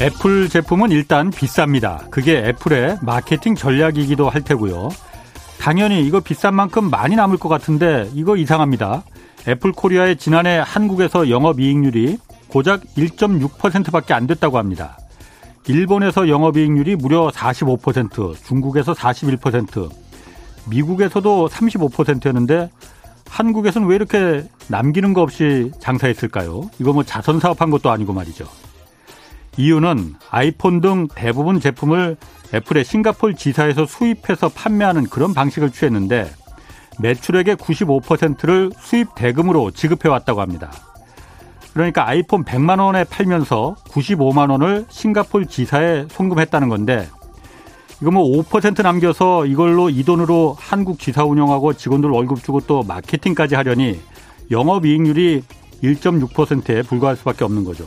애플 제품은 일단 비쌉니다. 그게 애플의 마케팅 전략이기도 할 테고요. 당연히 이거 비싼 만큼 많이 남을 것 같은데 이거 이상합니다. 애플 코리아의 지난해 한국에서 영업이익률이 고작 1.6%밖에 안 됐다고 합니다. 일본에서 영업이익률이 무려 45%, 중국에서 41%, 미국에서도 35%였는데 한국에서는 왜 이렇게 남기는 거 없이 장사했을까요? 이거 뭐 자선 사업한 것도 아니고 말이죠. 이유는 아이폰 등 대부분 제품을 애플의 싱가폴 지사에서 수입해서 판매하는 그런 방식을 취했는데 매출액의 95%를 수입 대금으로 지급해 왔다고 합니다. 그러니까 아이폰 100만 원에 팔면서 95만 원을 싱가폴 지사에 송금했다는 건데 이거 뭐 5% 남겨서 이걸로 이 돈으로 한국 지사 운영하고 직원들 월급 주고 또 마케팅까지 하려니 영업 이익률이 1.6%에 불과할 수밖에 없는 거죠.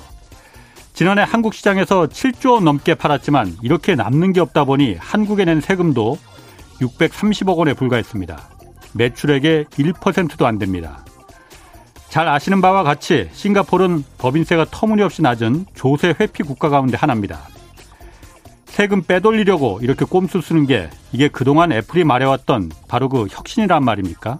지난해 한국 시장에서 7조 원 넘게 팔았지만 이렇게 남는 게 없다 보니 한국에 낸 세금도 630억 원에 불과했습니다. 매출액의 1%도 안 됩니다. 잘 아시는 바와 같이 싱가포르는 법인세가 터무니없이 낮은 조세 회피 국가 가운데 하나입니다. 세금 빼돌리려고 이렇게 꼼수 쓰는 게 이게 그동안 애플이 말해왔던 바로 그 혁신이란 말입니까?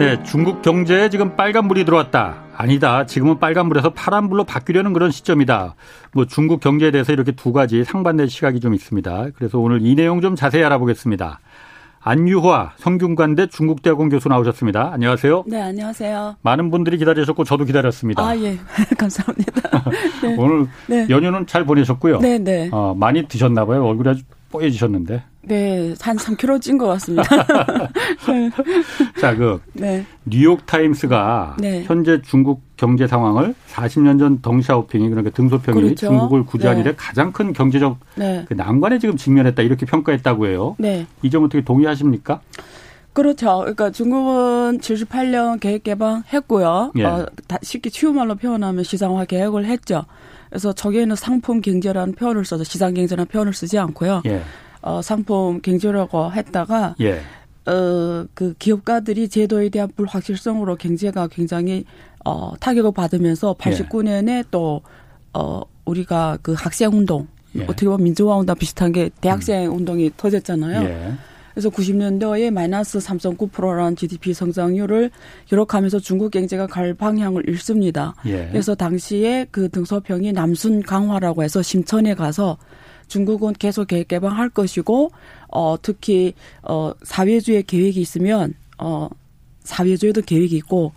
네, 중국 경제에 지금 빨간불이 들어왔다. 아니다. 지금은 빨간불에서 파란불로 바뀌려는 그런 시점이다. 뭐 중국 경제에 대해서 이렇게 두 가지 상반된 시각이 좀 있습니다. 그래서 오늘 이 내용 좀 자세히 알아보겠습니다. 안유화 성균관대 중국대학원 교수 나오셨습니다. 안녕하세요. 네, 안녕하세요. 많은 분들이 기다리셨고 저도 기다렸습니다. 아, 예. 감사합니다. 네. 오늘 네. 연휴는 잘 보내셨고요. 네, 네. 어, 많이 드셨나 봐요. 얼굴이 아주 뽀얘지셨는데. 네, 한 3kg 찐 것 같습니다. 자, 그 네. 뉴욕 타임스가 네. 현재 중국 경제 상황을 40년 전 덩샤오핑이 그러니까 등소평이 그렇죠. 중국을 구제한 네. 이래 가장 큰 경제적 네. 그 난관에 지금 직면했다 이렇게 평가했다고 해요. 네. 이점 어떻게 동의하십니까? 그렇죠. 그러니까 중국은 78년 계획 개방했고요. 예. 어, 쉽게 쉬운 말로 표현하면 시장화 계획을 했죠. 그래서 저기에는 상품 경제라는 표현을 써서 시장 경제라는 표현을 쓰지 않고요. 예. 어, 상품 경제라고 했다가 예. 어, 그 기업가들이 제도에 대한 불확실성으로 경제가 굉장히 어, 타격을 받으면서 89년에 예. 또 어, 우리가 그 학생 운동 예. 어떻게 보면 민주화 운동 비슷한 게 대학생 음. 운동이 터졌잖아요. 예. 그래서 90년도에 마이너스 3.9%라는 GDP 성장률을 기록하면서 중국 경제가 갈 방향을 잃습니다. 예. 그래서 당시에 그 등소평이 남순 강화라고 해서 심천에 가서 중국은 계속 계획 개방할 것이고 어 특히 어 사회주의 계획이 있으면 어 사회주의도 계획이 있고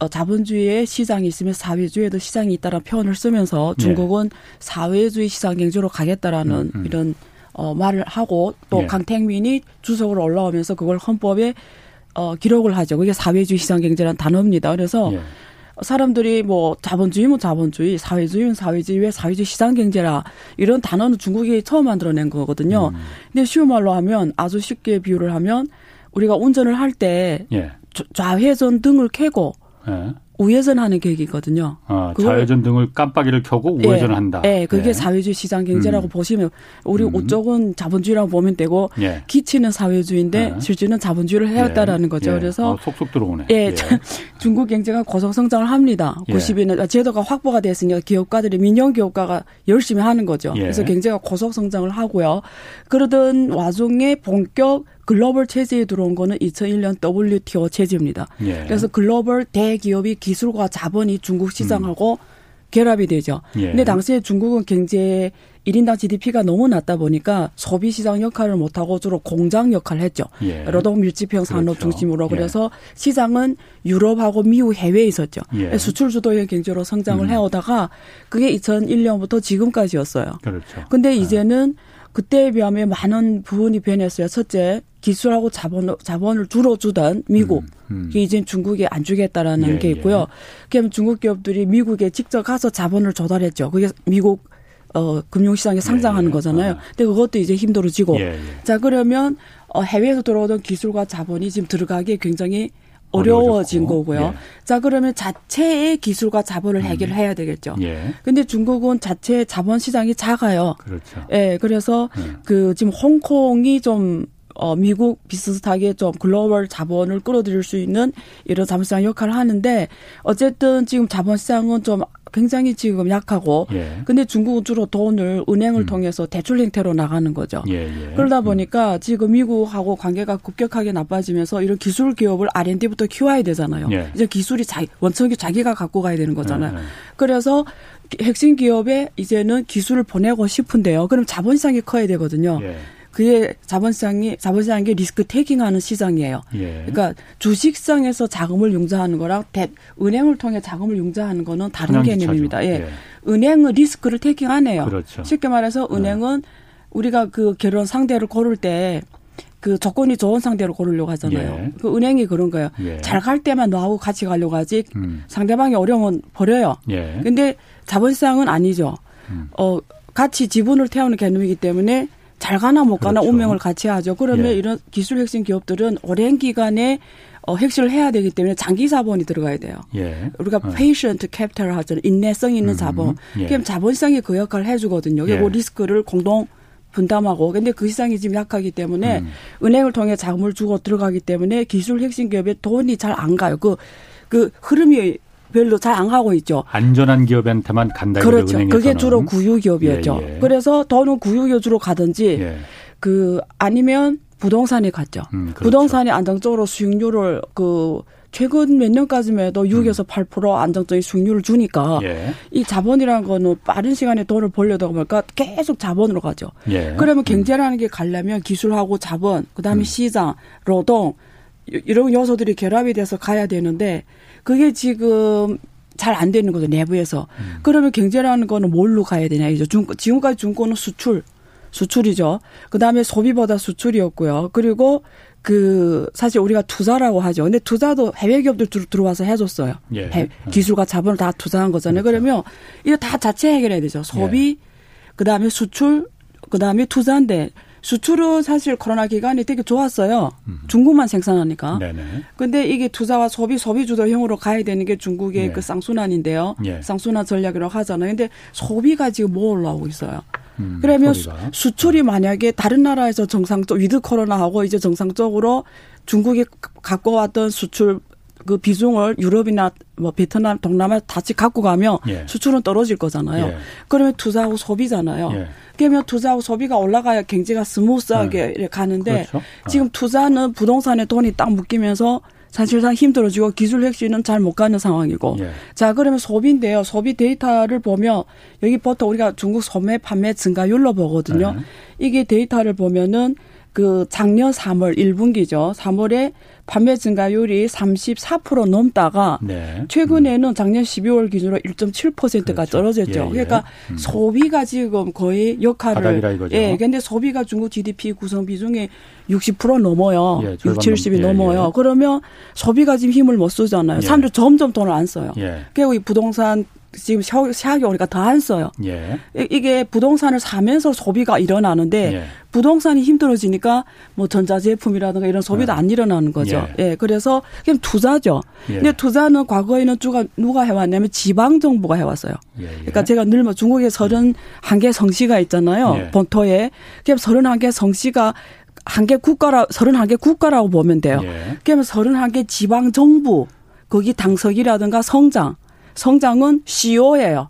어, 자본주의의 시장이 있으면 사회주의에도 시장이 있다라는 표현을 쓰면서 네. 중국은 네. 사회주의 시장 경제로 가겠다라는 음, 음. 이런 어, 말을 하고 또 네. 강택민이 주석으로 올라오면서 그걸 헌법에 어, 기록을 하죠. 그게 사회주의 시장 경제라는 단어입니다. 그래서 네. 사람들이 뭐 자본주의면 자본주의, 사회주의면 사회주의, 왜 사회주의 시장 경제라 이런 단어는 중국이 처음 만들어낸 거거든요. 음. 근데 쉬운 말로 하면 아주 쉽게 비유를 하면 우리가 운전을 할때 예. 좌회전 등을 켜고 예. 우회전하는 계획이거든요. 아, 좌회전 등을 깜빡이를 켜고 예, 우회전한다. 예, 네, 그게 네. 사회주의 시장 경제라고 음. 보시면 우리 음. 우쪽은 자본주의라고 보면 되고 예. 기치는 사회주의인데 예. 실질은 자본주의를 해왔다라는 거죠. 예. 그래서 어, 속속 들어오네. 예, 예. 중국 경제가 고속 성장을 합니다. 90년에 제도가 확보가 됐으니까 기업가들이 민영 기업가가 열심히 하는 거죠. 그래서 경제가 고속 성장을 하고요. 그러던 와중에 본격 글로벌 체제에 들어온 거는 2001년 WTO 체제입니다. 예. 그래서 글로벌 대기업이 기술과 자본이 중국 시장하고 음. 결합이 되죠. 예. 근데 당시에 중국은 경제 1인당 GDP가 너무 낮다 보니까 소비 시장 역할을 못 하고 주로 공장 역할을 했죠. 예. 노동 밀집형 산업 그렇죠. 중심으로 예. 그래서 예. 시장은 유럽하고 미국 해외에 있었죠. 예. 수출 주도형 경제로 성장을 음. 해오다가 그게 2001년부터 지금까지였어요. 그렇죠. 근데 예. 이제는 그때에 비하면 많은 부분이 변했어요. 첫째, 기술하고 자본, 자본을 주로 주던 미국. 음, 음. 이제 중국에 안 주겠다라는 예, 게 있고요. 예. 그럼 중국 기업들이 미국에 직접 가서 자본을 조달했죠. 그게 미국 어 금융시장에 상장하는 예, 예. 거잖아요. 아. 근데 그것도 이제 힘들어지고. 예, 예. 자 그러면 어 해외에서 들어오던 기술과 자본이 지금 들어가기 굉장히 어려워진 거고요. 예. 자 그러면 자체의 기술과 자본을 음. 해결해야 되겠죠. 예. 근데 중국은 자체 자본 시장이 작아요. 그렇죠. 예, 그래서 음. 그 지금 홍콩이 좀 어, 미국 비슷하게 좀 글로벌 자본을 끌어들일 수 있는 이런 자본시장 역할을 하는데 어쨌든 지금 자본시장은 좀 굉장히 지금 약하고 예. 근데 중국은 주로 돈을 은행을 음. 통해서 대출 형태로 나가는 거죠. 예, 예. 그러다 음. 보니까 음. 지금 미국하고 관계가 급격하게 나빠지면서 이런 기술 기업을 R&D부터 키워야 되잖아요. 예. 이제 기술이 자기 원천기 자기가 갖고 가야 되는 거잖아요. 예, 예. 그래서 핵심 기업에 이제는 기술을 보내고 싶은데요. 그럼 자본시장이 커야 되거든요. 그게 자본시장이 자본시장이 리스크 테이킹하는 시장이에요. 예. 그러니까 주식시장에서 자금을 융자하는 거랑 대, 은행을 통해 자금을 융자하는 거는 다른 개념입니다. 예. 예. 은행은 리스크를 테이킹하네요. 그렇죠. 쉽게 말해서 네. 은행은 네. 우리가 그 결혼 상대를 고를 때 그 조건이 좋은 상대로 고르려고 하잖아요. 예. 그 은행이 그런 거예요. 예. 잘갈 때만 너하고 같이 가려고 하지 음. 상대방이 어려우면 버려요. 예. 근데 자본시장은 아니죠. 음. 어 같이 지분을 태우는 개념이기 때문에 잘 가나 못 가나 그렇죠. 운명을 같이 하죠. 그러면 예. 이런 기술 핵심 기업들은 오랜 기간에 어, 핵실을 해야 되기 때문에 장기 자본이 들어가야 돼요. 예. 우리가 어. patient capital 하잖아요. 인내성 있는 음. 자본. 예. 그럼 자본시장이 그 역할을 해주거든요. 예. 그 리스크를 공동 분담하고 근데 그 시장이 지금 약하기 때문에 음. 은행을 통해 자금을 주고 들어가기 때문에 기술 핵심 기업에 돈이 잘 안 가요. 그, 그 흐름이 별로 잘 안 가고 있죠. 안전한 기업한테만 간다. 그렇죠. 은행에서는. 그게 주로 구유 기업이었죠. 예, 예. 그래서 더는 구유 기업으로 가든지 예. 그 아니면 부동산에 갔죠. 음, 그렇죠. 부동산이 안정적으로 수익률을 그 최근 몇 년까지만 해도 6에서 음. 8% 안정적인 수익률을 주니까 예. 이 자본이라는 거는 빠른 시간에 돈을 벌려다 보니까 계속 자본으로 가죠. 예. 그러면 음. 경제라는 게 가려면 기술하고 자본, 그다음에 음. 시장, 노동 이런 요소들이 결합이 돼서 가야 되는데 그게 지금 잘 안 되는 거죠 내부에서. 음. 그러면 경제라는 거는 뭘로 가야 되냐 이죠. 중, 지금까지 중고는 수출, 수출이죠. 그 다음에 소비보다 수출이었고요. 그리고 그 사실 우리가 투자라고 하죠. 근데 투자도 해외 기업들 들어와서 해줬어요. 예. 해, 기술과 자본을 다 투자한 거잖아요. 그렇죠. 그러면 이거 다 자체 해결해야 되죠. 소비, 예. 그 다음에 수출, 그 다음에 투자인데 수출은 사실 코로나 기간이 되게 좋았어요. 음. 중국만 생산하니까. 네네. 근데 이게 투자와 소비, 소비 주도형으로 가야 되는 게 중국의 네. 그 쌍순환인데요. 예. 쌍순환 전략이라고 하잖아요. 근데 소비가 지금 뭐 올라오고 있어요. 음, 그러면 소비가. 수출이 만약에 다른 나라에서 정상적 위드 코로나하고 이제 정상적으로 중국이 갖고 왔던 수출 그 비중을 유럽이나 뭐 베트남, 동남아 다시 갖고 가면 예. 수출은 떨어질 거잖아요. 예. 그러면 투자하고 소비잖아요. 예. 그러면 투자하고 소비가 올라가야 경제가 smooth하게 네. 가는데 그렇죠. 어. 지금 투자는 부동산에 돈이 딱 묶이면서 사실상 힘들어지고 기술 혁신은 잘 못 가는 상황이고. 예. 자, 그러면 소비인데요. 소비 데이터를 보면 여기부터 우리가 중국 소매 판매 증가율로 보거든요. 예. 이게 데이터를 보면은 그 작년 3월 1분기죠. 3월에 판매 증가율이 34% 넘다가 네. 최근에는 작년 12월 기준으로 1.7%가 그렇죠. 떨어졌죠. 예, 예. 그러니까 음. 소비가 지금 거의 역할을 예. 근데 소비가 중국 GDP 구성 비중이 60% 넘어요. 예, 6, 70이 예, 넘어요. 예. 그러면 소비가 지금 힘을 못 쓰잖아요. 예. 사람들 점점 돈을 안 써요. 예. 그리고 이 부동산 지금 세학이 오니까 더 안 써요. 예. 이게 부동산을 사면서 소비가 일어나는데 예. 부동산이 힘들어지니까 뭐 전자제품이라든가 이런 소비도 예. 안 일어나는 거죠. 예. 예. 그래서 그냥 투자죠. 예. 근데 투자는 과거에는 누가 누가 해왔냐면 지방 정부가 해왔어요. 예, 그러니까 제가 늘뭐 중국에 서른 한개 성시가 있잖아요. 본토에. 그냥 서른 한개 성시가 한 개 국가라 서른 한개 국가라고 보면 돼요. 그러면 서른 한개 지방 정부 거기 당석이라든가 성장 성장은 CEO예요.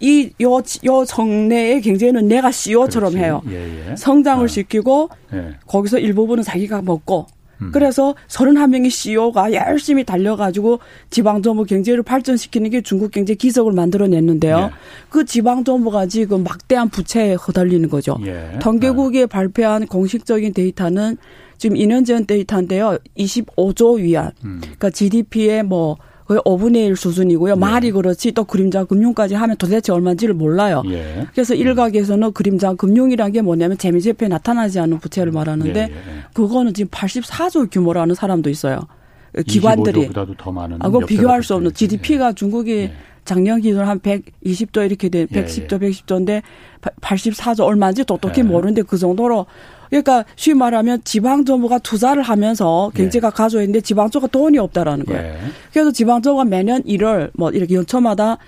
이, 요, 요 정내의 경제는 내가 CEO처럼 그렇지. 해요. 예, 예. 성장을 아. 시키고, 예. 거기서 일부분은 자기가 먹고, 음. 그래서 31명의 CEO가 열심히 달려가지고 지방정부 경제를 발전시키는 게 중국 경제 기적을 만들어냈는데요. 예. 그 지방정부가 지금 막대한 부채에 허달리는 거죠. 예. 통계국이 아. 발표한 공식적인 데이터는 지금 2년 전 데이터인데요. 25조 위안. 음. 그러니까 GDP의 뭐 거의 5분의 1 수준이고요. 네. 말이 그렇지 또 그림자 금융까지 하면 도대체 얼마인지를 몰라요. 예. 그래서 일각에서는 그림자 금융이라는 게 뭐냐면 재미제표에 나타나지 않는 부채를 말하는데 예, 예. 그거는 지금 84조 규모라는 사람도 있어요. 기관들이 더 많은 아, 그건 비교할 수 없는 GDP가 예. 중국이 예. 작년 기준 한 120조 이렇게 돼 110조, 예, 예. 110조인데 84조 얼마인지 똑똑히 예. 모르는데 그 정도로 그러니까 쉬위 말하면 지방 정부가 투자를 하면서 경제가 예. 가져있는데 지방 쪽가 돈이 없다라는 거예요. 예. 그래서 지방 정부가 매년 1월 뭐 이렇게 연초마다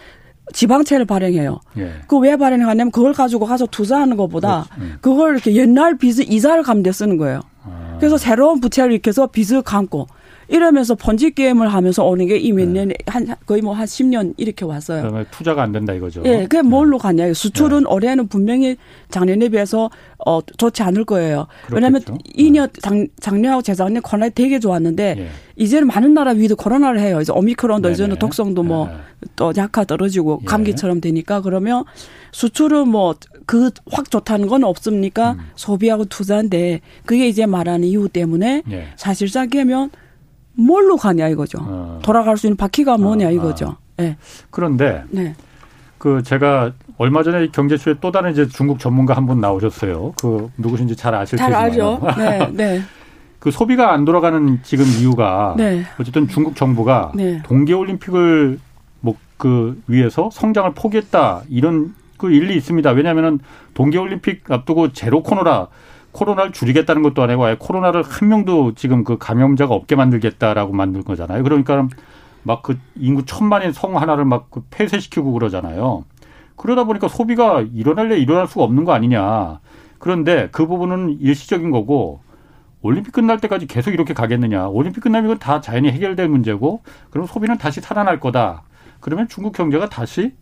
지방채를 발행해요. 예. 그왜 발행하냐면 그걸 가지고 가서 투자하는 것보다 그렇지. 음. 그걸 이렇게 옛날 빚을 이자를 감대 쓰는 거예요. 아. 그래서 새로운 부채를 해서 빚을 감고 이러면서 번지 게임을 하면서 오는 게 이몇 네. 년, 한, 거의 뭐한 10년 이렇게 왔어요. 그러면 투자가 안 된다 이거죠. 예, 그게 뭘로 가냐. 수출은 네. 올해는 분명히 작년에 비해서 어, 좋지 않을 거예요. 왜냐하면 2년, 작, 작년하고 재작년 코로나 되게 좋았는데 예. 이제는 많은 나라 위도 코로나를 해요. 이제 오미크론도 네네. 이제는 독성도 뭐또 네. 약화 떨어지고 예. 감기처럼 되니까 그러면 수출은 뭐 그 확 좋다는 건 없습니까? 음. 소비하고 투자인데 그게 이제 말하는 이유 때문에 예. 사실상 하면 뭘로 가냐 이거죠. 어. 돌아갈 수 있는 바퀴가 뭐냐 어, 이거죠. 예. 네. 그런데 네. 그 제가 얼마 전에 경제쇼에 또 다른 이제 중국 전문가 한 분 나오셨어요. 그 누구신지 잘 아실 테지만. 잘 알죠. 네, 네. 그 소비가 안 돌아가는 지금 이유가 네. 어쨌든 중국 정부가 네. 동계 올림픽을 뭐 그 위해서 성장을 포기했다 이런 그 일리 있습니다. 왜냐하면은 동계 올림픽 앞두고 제로 코너라 코로나를 줄이겠다는 것도 아니고 아예 코로나를 한 명도 지금 그 감염자가 없게 만들겠다라고 만든 거잖아요. 그러니까 막 그 인구 천만인 성 하나를 막 그 폐쇄시키고 그러잖아요. 그러다 보니까 소비가 일어날래 일어날 수가 없는 거 아니냐. 그런데 그 부분은 일시적인 거고 올림픽 끝날 때까지 계속 이렇게 가겠느냐. 올림픽 끝나면 이건 다 자연히 해결될 문제고 그럼 소비는 다시 살아날 거다. 그러면 중국 경제가 다시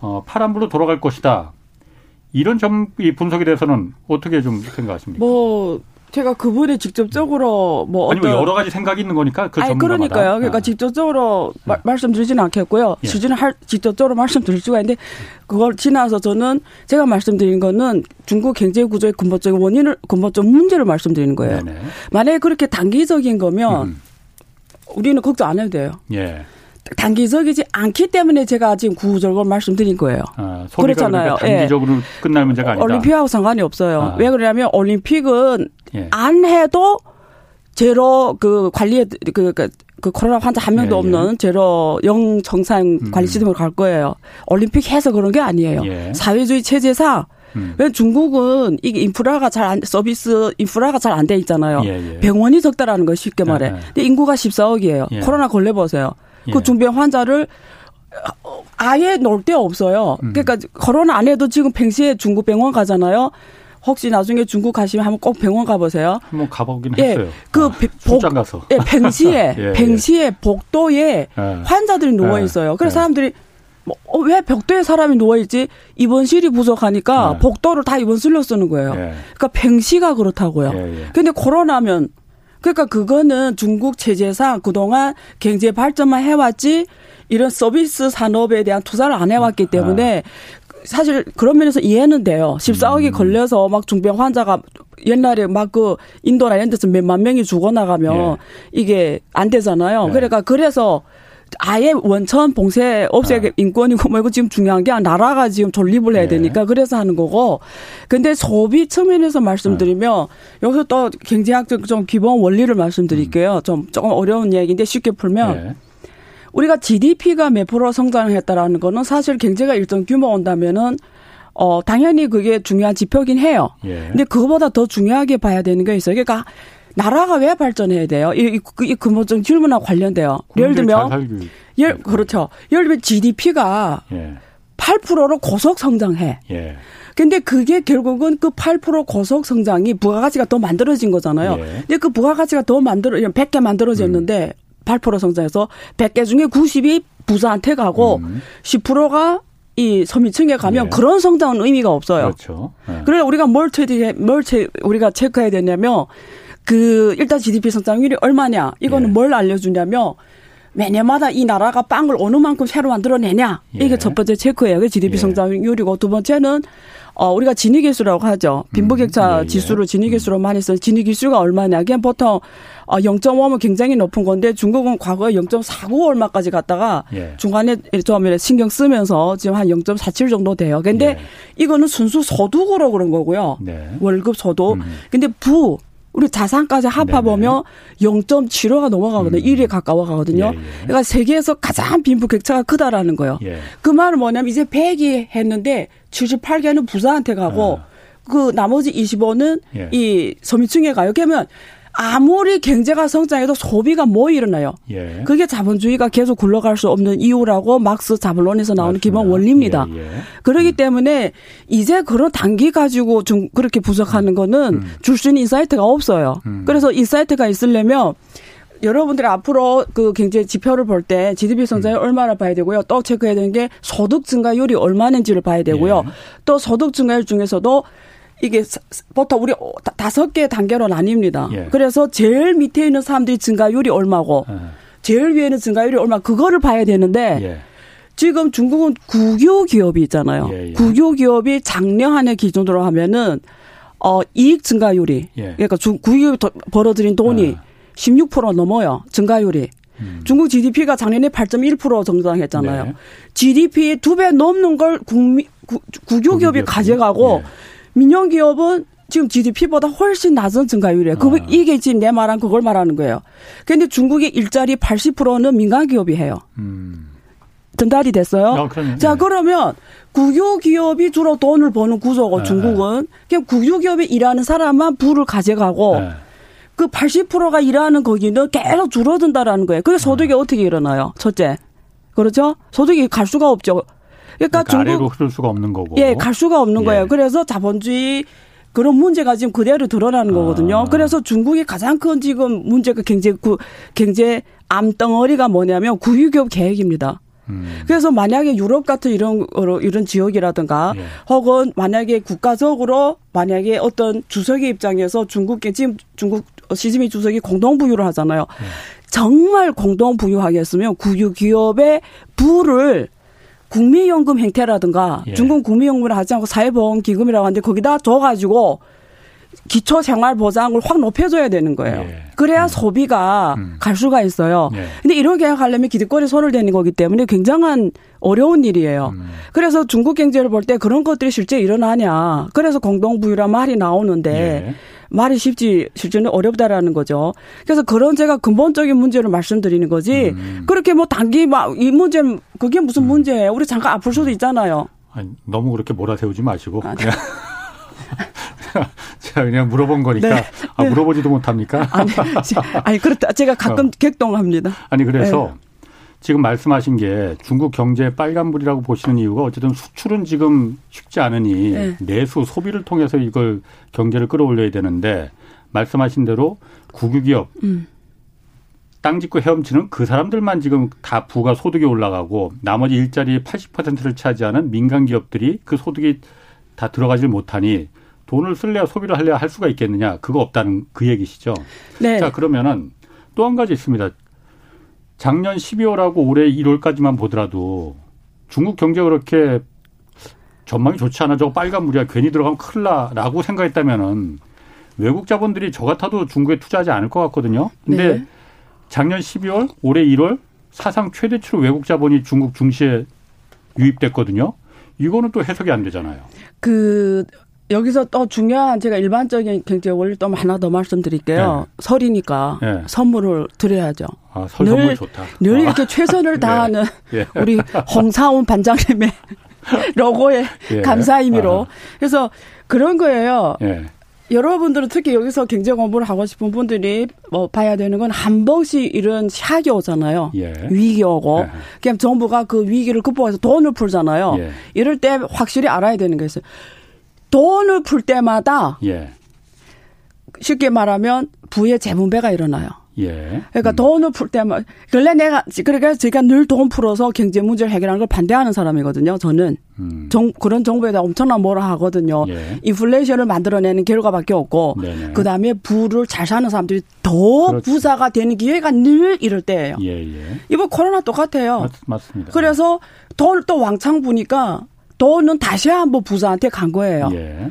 어, 파란불로 돌아갈 것이다. 이런 점 분석에 대해서는 어떻게 좀 생각하십니까? 뭐 제가 그분이 직접적으로 뭐 아니 뭐 여러 가지 생각이 있는 거니까 그 아니 그러니까요. 그러니까 아. 직접적으로 아. 말씀드리지는 않겠고요. 예. 수준을 할 직접적으로 말씀드릴 수가 있는데 그걸 지나서 저는 제가 말씀드린 거는 중국 경제 구조의 근본적인 원인을 근본적 문제를 말씀드리는 거예요. 네네. 만약에 그렇게 단기적인 거면 음. 우리는 걱정 안 해도 돼요. 예. 단기적이지 않기 때문에 제가 지금 구조적으로 말씀드린 거예요. 아, 그렇잖아요. 그러니까 단기적으로 예. 끝날 문제가 아니다. 올림픽하고 상관이 없어요. 아. 왜 그러냐면 올림픽은 예. 안 해도 제로 그 관리에 그, 그, 그 코로나 환자 한 명도 예, 예. 없는 제로 영 정상 음. 관리 시스템으로 갈 거예요. 올림픽 해서 그런 게 아니에요. 예. 사회주의 체제상 음. 왜 중국은 이게 인프라가 잘 안, 서비스 인프라가 잘 안 돼 있잖아요. 병원이 적다라는 거 쉽게 말해. 근데 인구가 14억이에요. 코로나 걸려 보세요. 그 중병 환자를 아예 놀 데 없어요. 음. 그러니까 코로나 안 해도 지금 팽시에 중국 병원 가잖아요. 혹시 나중에 중국 가시면 한번 꼭 병원 가보세요. 한번 가보긴 예, 했어요. 그 아, 복, 가서. 예, 팽시에 예, 예, 팽시에 복도에 예. 환자들이 누워 있어요. 그래서 예. 사람들이 뭐, 어, 왜 벽도에 사람이 누워 있지? 입원실이 부족하니까 네. 복도를 다 입원실로 쓰는 거예요. 네. 그러니까 팽시가 그렇다고요. 예, 예. 근데 코로나면 그러니까 그거는 중국 체제상 그동안 경제 발전만 해왔지 이런 서비스 산업에 대한 투자를 안 해왔기 아. 때문에 사실 그런 면에서 이해는 돼요. 14억이 음. 걸려서 막 중병 환자가 옛날에 막 그 인도나 이런 데서 몇만 명이 죽어나가면 예. 이게 안 되잖아요. 예. 그러니까 그래서 아예 원천 봉쇄 없애게 아. 인권이고 뭐 이거 지금 중요한 게 나라가 지금 존립을 해야 예. 되니까 네. 그래서 하는 거고. 근데 소비 측면에서 말씀드리면 네. 여기서 또 경제학적 좀 기본 원리를 말씀드릴게요. 음. 좀 조금 어려운 얘기인데 쉽게 풀면 네. 우리가 GDP가 몇 프로 성장했다라는 거는 사실 경제가 일정 규모 온다면은 어 당연히 그게 중요한 지표긴 해요. 예. 근데 그거보다 더 중요하게 봐야 되는 게 있어요. 그러니까 나라가 왜 발전해야 돼요? 이, 이, 이 근본적 질문하고 관련돼요. 예를 들면, 예, 그렇죠. 예를 들면 GDP가 예. 8%로 고속 성장해. 예. 근데 그게 결국은 그 8% 고속 성장이 부가가치가 더 만들어진 거잖아요. 예. 근데 그 부가가치가 더 만들어, 100개 만들어졌는데 음. 8% 성장해서 100개 중에 90이 부자한테 가고 음. 10%가 이 서민층에 가면 예. 그런 성장은 의미가 없어요. 그렇죠. 예. 그래 우리가 뭘 체크해, 뭘 체, 우리가 체크해야 되냐면 그 일단 GDP 성장률이 얼마냐 이거는 예. 뭘 알려주냐면 매년마다 이 나라가 빵을 어느 만큼 새로 만들어내냐 이게 예. 첫 번째 체크예요. 그 GDP 예. 성장률이고 두 번째는 어 우리가 진위계수라고 하죠. 빈부격차 음. 예, 예. 지수를 진위계수로 음. 많이 써요. 진위계수가 얼마냐? 그냥 보통 어 0.5면 굉장히 높은 건데 중국은 과거에 0.49 얼마까지 갔다가 예. 중간에 좀 신경 쓰면서 지금 한 0.47 정도 돼요. 근데 이거는 순수 소득으로 그런 거고요. 네. 월급 소득. 음. 근데 부 우리 자산까지 합해보면 0.75가 넘어가거든요. 음. 1위에 가까워 가거든요. 예, 예. 그러니까 세계에서 가장 빈부 격차가 크다라는 거예요. 예. 그 말은 뭐냐면 이제 100이 했는데 78개는 부자한테 가고 아. 그 나머지 25는 예. 이 서민층에 가요. 그러면 아무리 경제가 성장해도 소비가 뭐 일어나요. 예. 그게 자본주의가 계속 굴러갈 수 없는 이유라고 막스 자본론에서 나오는 맞습니다. 기본 원리입니다. 예, 예. 그렇기 음. 때문에 이제 그런 단기 가지고 좀 그렇게 분석하는 거는 음. 줄수 있는 insight가 없어요. 음. 그래서 insight가 있으려면 여러분들이 앞으로 그 경제 지표를 볼 때 GDP 성장이 음. 얼마나 봐야 되고요. 또 체크해야 되는 게 소득 증가율이 얼마인지를 봐야 되고요. 예. 또 소득 증가율 중에서도 이게 보통 우리 다섯 개 단계로 나뉩니다. 예. 그래서 제일 밑에 있는 사람들이 증가율이 얼마고 예. 제일 위에는 증가율이 얼마 그거를 봐야 되는데 예. 지금 중국은 국유 기업이 있잖아요. 예, 예. 국유 기업이 작년 한해 기준으로 하면은 어 이익 증가율이 예. 그러니까 중 국유 벌어들인 돈이 16% 넘어요. 증가율이. 음. 중국 GDP가 작년에 8.1% 정상했잖아요. 네. GDP 두배 넘는 걸 국민 국유 기업이 가져가고 민영 기업은 지금 GDP보다 훨씬 낮은 증가율이에요. 그 아. 이게 지금 내 말한 그걸 말하는 거예요. 그런데 중국의 일자리 80%는 민간 기업이 해요. 음. 전달이 됐어요. 어, 자, 네. 그러면 국유 기업이 주로 돈을 버는 구조고 네. 중국은 그냥 국유 기업에 일하는 사람만 부를 가져가고 네. 그 80%가 일하는 거기는 계속 줄어든다라는 거예요. 그게 소득이 음. 어떻게 일어나요? 첫째. 그렇죠? 소득이 갈 수가 없죠. 그러니까, 그러니까 중국 아래로 흐를 수가 없는 거고. 예, 갈 수가 없는 예. 거예요. 그래서 자본주의 그런 문제가 지금 그대로 드러나는 거거든요. 아. 그래서 중국이 가장 큰 지금 문제가 경제 구 경제 암덩어리가 뭐냐면 구유기업 계획입니다. 음. 그래서 만약에 유럽 같은 이런 이런 지역이라든가 예. 혹은 만약에 국가적으로 만약에 어떤 주석의 입장에서 중국계 지금 중국 시진핑 주석이 공동 부유를 하잖아요. 예. 정말 공동 부유하겠으면 국유 기업의 부를 국민연금 행태라든가 예. 중국 국민연금을 하지 않고 사회보험기금이라고 하는데 거기다 줘가지고 기초 생활 보장을 확 높여줘야 되는 거예요. 예. 그래야 음. 소비가 음. 갈 수가 있어요. 예. 근데 이런 계약하려면 기득권에 손을 대는 거기 때문에 굉장한 어려운 일이에요. 음. 그래서 중국 경제를 볼 때 그런 것들이 실제 일어나냐. 그래서 공동부유란 말이 나오는데 예. 말이 쉽지 실제는 어렵다라는 거죠. 그래서 그런 제가 근본적인 문제를 말씀드리는 거지. 음. 그렇게 뭐 단기 막 이 문제는 그게 무슨 음. 문제예요? 우리 잠깐 아플 수도 있잖아요. 아니, 너무 그렇게 몰아세우지 마시고 아, 그냥 제가 그냥 물어본 거니까 네. 아, 물어보지도 못합니까? 아니, 아니 그렇다. 제가 가끔 어. 객동합니다. 아니 그래서 네. 지금 말씀하신 게 중국 경제 빨간불이라고 보시는 이유가 어쨌든 수출은 지금 쉽지 않으니 네. 내수 소비를 통해서 이걸 경제를 끌어올려야 되는데 말씀하신 대로 국유기업 음. 땅 짓고 헤엄치는 그 사람들만 지금 다 부가 소득이 올라가고 나머지 일자리의 80%를 차지하는 민간 기업들이 그 소득이 다 들어가질 못하니 돈을 쓸래야 소비를 할래야 할 수가 있겠느냐 그거 없다는 그 얘기시죠. 네. 자 그러면은 또 한 가지 있습니다. 작년 12월하고 올해 1월까지만 보더라도 중국 경제가 그렇게 전망이 좋지 않아 저거 빨간 물이야 괜히 들어가면 큰일 나라고 생각했다면은 외국 자본들이 저 같아도 중국에 투자하지 않을 것 같거든요. 근데 네. 작년 12월, 올해 1월 사상 최대치로 외국 자본이 중국 중시에 유입됐거든요. 이거는 또 해석이 안 되잖아요. 그 여기서 또 중요한 제가 일반적인 경제 원리 또 하나 더 말씀드릴게요. 네. 설이니까 네. 선물을 드려야죠. 아, 설 늘, 선물 좋다. 늘 아. 이렇게 최선을 네. 다하는 네. 우리 홍사원 반장님의 로고에 예. 감사 의미로. 아. 그래서 그런 거예요. 예. 여러분들은 특히 여기서 경제 공부를 하고 싶은 분들이 뭐 봐야 되는 건 한 번씩 이런 샤기 오잖아요. 예. 위기 오고. 예. 그냥 정부가 그 위기를 극복해서 돈을 풀잖아요. 예. 이럴 때 확실히 알아야 되는 게 있어요. 돈을 풀 때마다 예. 쉽게 말하면 부의 재분배가 일어나요. 예. 그러니까 음. 돈을 풀 때만 원래 내가 그러니까 제가 늘 돈 풀어서 경제 문제를 해결하는 걸 반대하는 사람이거든요. 저는 음. 정, 그런 정부에다 엄청난 뭐라 하거든요. 예. 인플레이션을 만들어내는 결과밖에 없고 그 다음에 부를 잘 사는 사람들이 더 그렇지. 부자가 되는 기회가 늘 이럴 때예요. 예, 예. 이번 코로나 똑같아요. 맞, 습니다 그래서 돈을 또 왕창 부니까 돈은 다시 한번 부자한테 간 거예요. 예.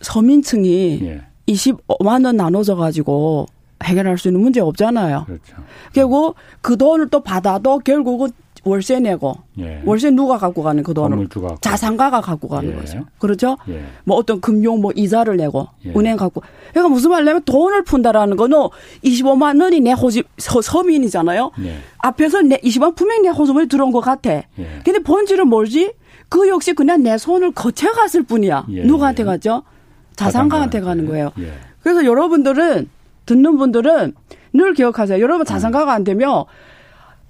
서민층이 예. 25만 원 나눠져 가지고 해결할 수 있는 문제 없잖아요. 그렇죠. 그리고 그 돈을 또 받아도 결국은 월세 내고 예. 월세 누가 갖고 가는 그 돈을 자산가가 갖고 가는 예. 거죠. 그렇죠? 예. 뭐 어떤 금융 뭐 이자를 내고 예. 은행 갖고. 그러니까 무슨 말냐면 돈을 푼다라는 거는 25만 원이 내 호집 서, 서민이잖아요. 예. 앞에서 내 20만 분명히 내 호집에 들어온 것 같아. 예. 근데 본질은 뭘지? 그 역시 그냥 내 손을 거쳐 갔을 뿐이야. 누구한테 가죠? 자산가한테 가는 거예요. 그래서 여러분들은 듣는 분들은 늘 기억하세요. 여러분 자산가가 안 되면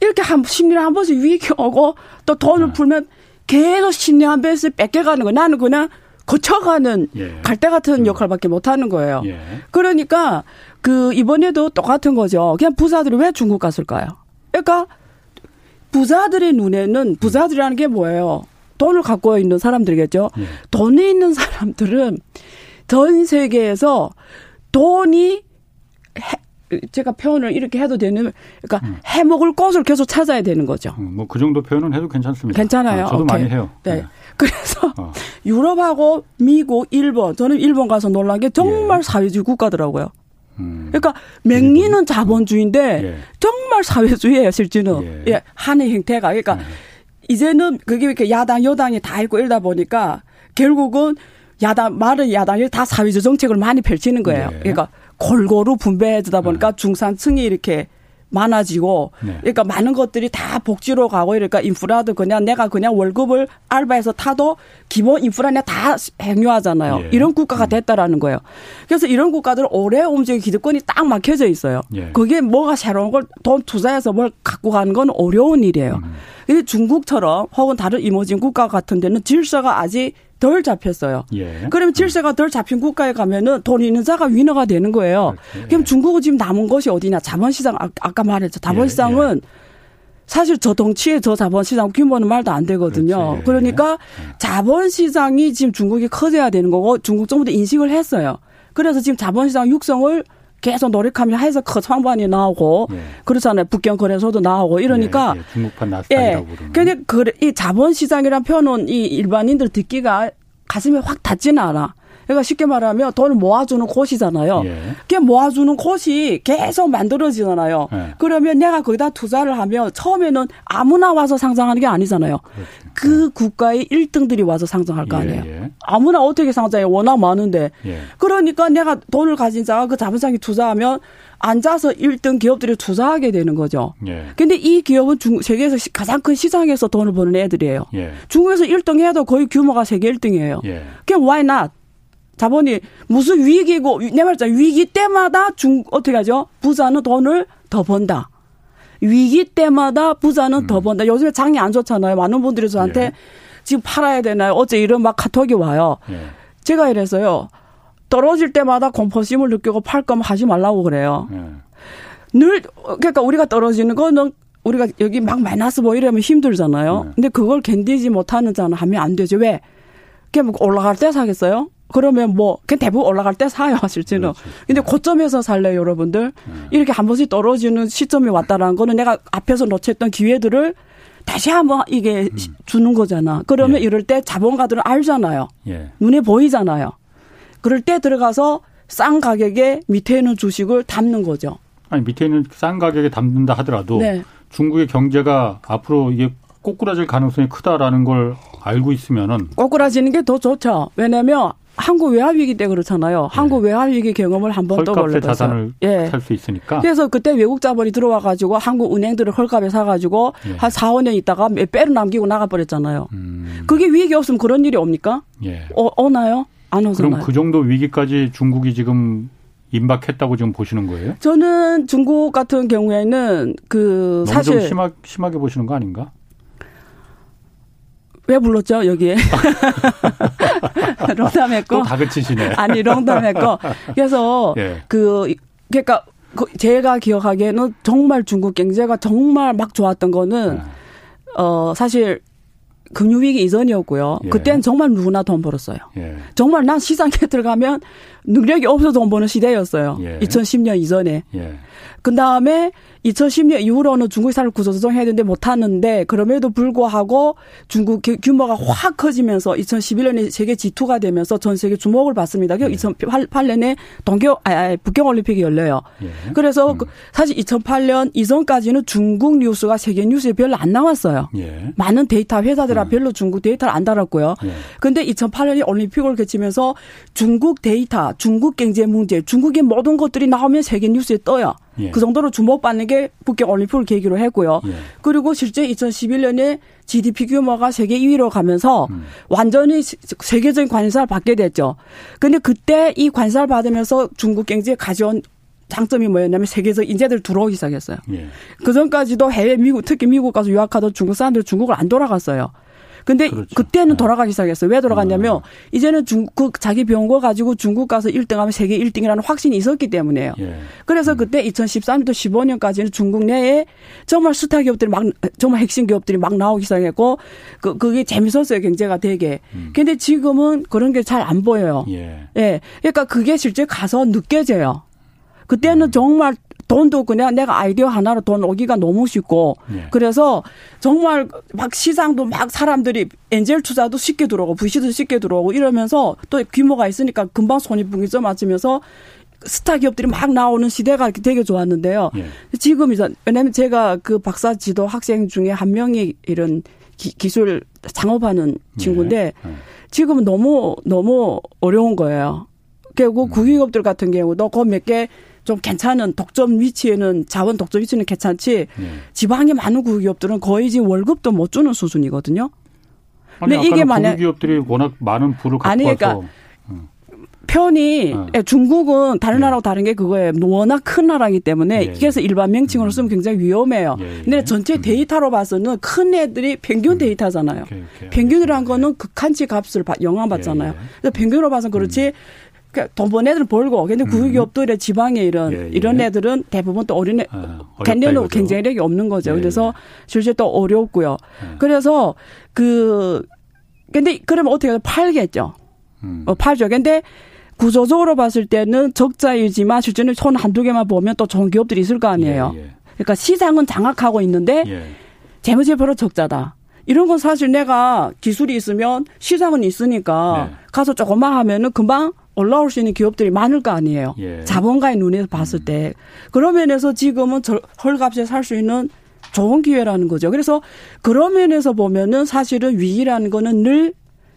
이렇게 한 10년에 한 번씩 위기 오고 또 돈을 네. 풀면 계속 10년 한 번씩 뺏겨가는 거. 나는 그냥 거쳐가는 예. 갈대 같은 음. 역할밖에 못 하는 거예요. 예. 그러니까 그 이번에도 똑같은 거죠. 그냥 부자들이 왜 중국 갔을까요? 그러니까 부자들의 눈에는 부자들이라는 게 뭐예요? 돈을 갖고 있는 사람들이겠죠. 예. 돈이 있는 사람들은 전 세계에서 돈이 제가 표현을 이렇게 해도 되는 그러니까 음. 해먹을 곳을 계속 찾아야 되는 거죠. 음, 뭐그 정도 표현은 해도 괜찮습니다. 괜찮아요. 어, 저도 오케이. 많이 해요. 네. 네. 그래서 어. 유럽하고 미국, 일본 저는 일본 가서 놀란 게 정말 예. 사회주의 국가더라고요. 음. 그러니까 맹리는 자본주의인데 예. 정말 사회주의예요, 실제는. 예. 예. 한의 형태가. 그러니까 예. 이제는 그게 이렇게 야당, 여당이 다 있고 이러다 보니까 결국은 야당, 말은 야당이 다 사회주의 정책을 많이 펼치는 거예요. 예. 그러니까 골고루 분배해주다 보니까 네. 중산층이 이렇게 많아지고 네. 그러니까 많은 것들이 다 복지로 가고 그러니까 인프라도 그냥 내가 그냥 월급을 알바해서 타도 기본 인프라 내가 다 행유하잖아요. 예. 이런 국가가 음. 됐다라는 거예요. 그래서 이런 국가들 오래 움직이 기득권이 딱 막혀져 있어요. 예. 그게 뭐가 새로운 걸 돈 투자해서 뭘 갖고 가는 건 어려운 일이에요. 음. 근데 중국처럼 혹은 다른 이모진 국가 같은 데는 질서가 아직 덜 잡혔어요. 예. 그러면 질서가 덜 잡힌 국가에 가면은 돈 있는 자가 위너가 되는 거예요. 그렇지. 그럼 중국은 지금 남은 것이 어디냐? 자본시장 아, 아까 말했죠. 자본시장은 예. 예. 사실 저 덩치의 저 자본시장 규모는 말도 안 되거든요. 그렇지. 그러니까 예. 자본시장이 지금 중국이 커져야 되는 거고 중국 정부도 인식을 했어요. 그래서 지금 자본시장 육성을 계속 노력하며 해서 커창반이 나오고 예. 그렇잖아요. 북경 거래소도 나오고 이러니까 예, 예. 중국판 나스닥이라고 예. 근데 그이 자본시장이란 표현은 이 일반인들 듣기가 가슴에 확 닿지는 않아. 그러니까 쉽게 말하면 돈을 모아주는 곳이잖아요. 예. 그게 모아주는 곳이 계속 만들어지잖아요. 예. 그러면 내가 거기다 투자를 하면 처음에는 아무나 와서 상장하는 게 아니잖아요. 그렇지. 그 국가의 1등들이 와서 상장할 거 예, 아니에요. 예, 아무나 어떻게 상장해? 워낙 많은데. 예. 그러니까 내가 돈을 가진 자가 그 자본상에 투자하면 앉아서 1등 기업들이 투자하게 되는 거죠. 예. 근데 이 기업은 중, 세계에서 가장 큰 시장에서 돈을 버는 애들이에요. 예. 중국에서 1등 해도 거의 규모가 세계 1등이에요. 예. 그럼 why not? 자본이 무슨 위기고 내 말자 위기 때마다 중 어떻게 하죠? 부자는 돈을 더 번다. 위기 때마다 부자는 음. 더 번다. 요즘에 장이 안 좋잖아요. 많은 분들이 저한테 예. 지금 팔아야 되나요? 어제 이런 막 카톡이 와요. 예. 제가 이래서요. 떨어질 때마다 공포심을 느끼고 팔 거면 하지 말라고 그래요. 예. 늘 그러니까 우리가 떨어지는 거는 우리가 여기 막 마이너스 보이려면 힘들잖아요. 예. 근데 그걸 견디지 못하는 자는 하면 안 되죠. 왜? 그냥 뭐 올라갈 때 사겠어요? 그러면 뭐 그냥 대부분 올라갈 때 사요 실제는. 그렇지. 근데 네. 고점에서 살래요 여러분들. 네. 이렇게 한 번씩 떨어지는 시점이 왔다라는 거는 내가 앞에서 놓쳤던 기회들을 다시 한번 이게 음. 주는 거잖아. 그러면 예. 이럴 때 자본가들은 알잖아요. 예. 눈에 보이잖아요. 그럴 때 들어가서 싼 가격에 밑에 있는 주식을 담는 거죠. 아니 밑에 있는 싼 가격에 담는다 하더라도 네. 중국의 경제가 앞으로 이게 꼬꾸라질 가능성이 크다라는 걸 알고 있으면은 꼬꾸라지는 게 더 좋죠. 왜냐하면 한국 외환 위기 때 그렇잖아요. 네. 한국 외환 위기 경험을 한번 떠올려봤어요. 자산을 예. 살수 있으니까. 그래서 그때 외국 자본이 들어와 가지고 한국 은행들을 헐값에 사 가지고 예. 한 4, 5년 있다가 빼로 남기고 나가 버렸잖아요. 음. 그게 위기 없으면 그런 일이 옵니까? 예. 어, 오나요? 안 오잖아요. 그럼 그 정도 위기까지 중국이 지금 임박했다고 지금 보시는 거예요? 저는 중국 같은 경우에는 그 사실 좀 심하, 심하게 보시는 거 아닌가? 왜 불렀죠 여기에 롱담했고 또 다그치시네 아니 롱담했고 그래서 예. 그 그러니까 그 제가 기억하기에는 정말 중국 경제가 정말 막 좋았던 거는 예. 어 사실 금융위기 이전이었고요. 예. 그때는 정말 누구나 돈 벌었어요. 예. 정말 난 시장에 들어가면 능력이 없어서 돈 버는 시대였어요. 예. 2010년 이전에. 예. 그 다음에 2010년 이후로는 중국 사를 구조조정해야 되는데 못하는데 그럼에도 불구하고 중국 규모가 확 커지면서 2011년에 세계 G2가 되면서 전 세계 주목을 받습니다. 그 네. 2008년에 동계 아, 북경 올림픽이 열려요. 네. 그래서 음. 그 사실 2008년 이전까지는 중국 뉴스가 세계 뉴스에 별로 안 나왔어요. 네. 많은 데이터 회사들아 음. 별로 중국 데이터를 안 다뤘고요. 근데 2008년에 올림픽을 거치면서 중국 데이터, 중국 경제 문제, 중국의 모든 것들이 나오면 세계 뉴스에 떠요. 예. 그 정도로 주목받는 게 북경 올림픽을 계기로 했고요. 예. 그리고 실제 2011년에 GDP 규모가 세계 2위로 가면서 음. 완전히 세계적인 관심을 받게 됐죠. 근데 그때 이 관심을 받으면서 중국 경제에 가져온 장점이 뭐였냐면 세계에서 인재들 들어오기 시작했어요. 예. 그 전까지도 해외 미국 특히 미국 가서 유학하던 중국 사람들 중국을 안 돌아갔어요. 근데 그렇죠. 그때는 네. 돌아가기 시작했어요. 왜 돌아갔냐면 음. 이제는 중국 그 자기 병원 가지고 중국 가서 1등하면 세계 1등이라는 확신이 있었기 때문에요. 예. 그래서 음. 그때 2013년부터 15년까지는 중국 내에 정말 스타 기업들이 막 정말 핵심 기업들이 막 나오기 시작했고 그 그게 재밌었어요 경제가 되게. 음. 근데 지금은 그런 게 잘 안 보여요. 예. 예. 그러니까 그게 실제 가서 느껴져요. 그때는 음. 정말 돈도 그냥 내가 아이디어 하나로 돈 오기가 너무 쉽고 예. 그래서 정말 막 시장도 막 사람들이 엔젤 투자도 쉽게 들어오고 VC도 쉽게 들어오고 이러면서 또 규모가 있으니까 금방 손익분기점 맞으면서 스타 기업들이 막 나오는 시대가 되게 좋았는데요. 예. 지금 이제 왜냐면 제가 그 박사 지도 학생 중에 한 명이 이런 기, 술 창업하는 친구인데 예. 예. 지금은 너무 너무 어려운 거예요. 결국 음. 국유기업들 같은 경우도 그 몇개 좀 괜찮은 독점 위치에는 자원 독점 위치는 괜찮지 네. 지방에 많은 국유기업들은 거의 지금 월급도 못 주는 수준이거든요. 근데 이게 만약 기업들이 워낙 많은 부를 갖고 아니 그러니까 와서. 편이 어. 중국은 다른 예. 나라하고 다른 게 그거예요. 워낙 큰 나라이기 때문에 예. 그래서 일반 명칭으로 쓰면 굉장히 위험해요. 예. 근데 전체 음. 데이터로 봐서는 큰 애들이 평균 음. 데이터잖아요. 오케이, 오케이. 평균이라는 거는 극한치 값을 영향받잖아요. 그래서 평균으로 봐서 그렇지 음. 그러니까 돈 번 애들은 벌고 근데 국유기업들의 음. 지방에 이런 예, 예. 이런 애들은 대부분 또 어린애 아, 견뎌는 경쟁력이 없는 거죠. 예, 그래서 예. 실제 또 어렵고요. 예. 그래서 그 근데 그러면 어떻게? 팔겠죠. 음. 어, 팔죠. 근데 구조적으로 봤을 때는 적자이지만 실제는 손 한두 개만 보면 또 좋은 기업들이 있을 거 아니에요. 예, 그러니까 시장은 장악하고 있는데 재무제표로 적자다. 이런 건 사실 내가 기술이 있으면 시장은 있으니까 네. 가서 조금만 하면은 금방 올라올 수 있는 기업들이 많을 거 아니에요. 예. 자본가의 눈에서 봤을 음. 때. 그런 면에서 지금은 헐값에 살 수 있는 좋은 기회라는 거죠. 그래서 그런 면에서 보면은 사실은 위기라는 거는 늘,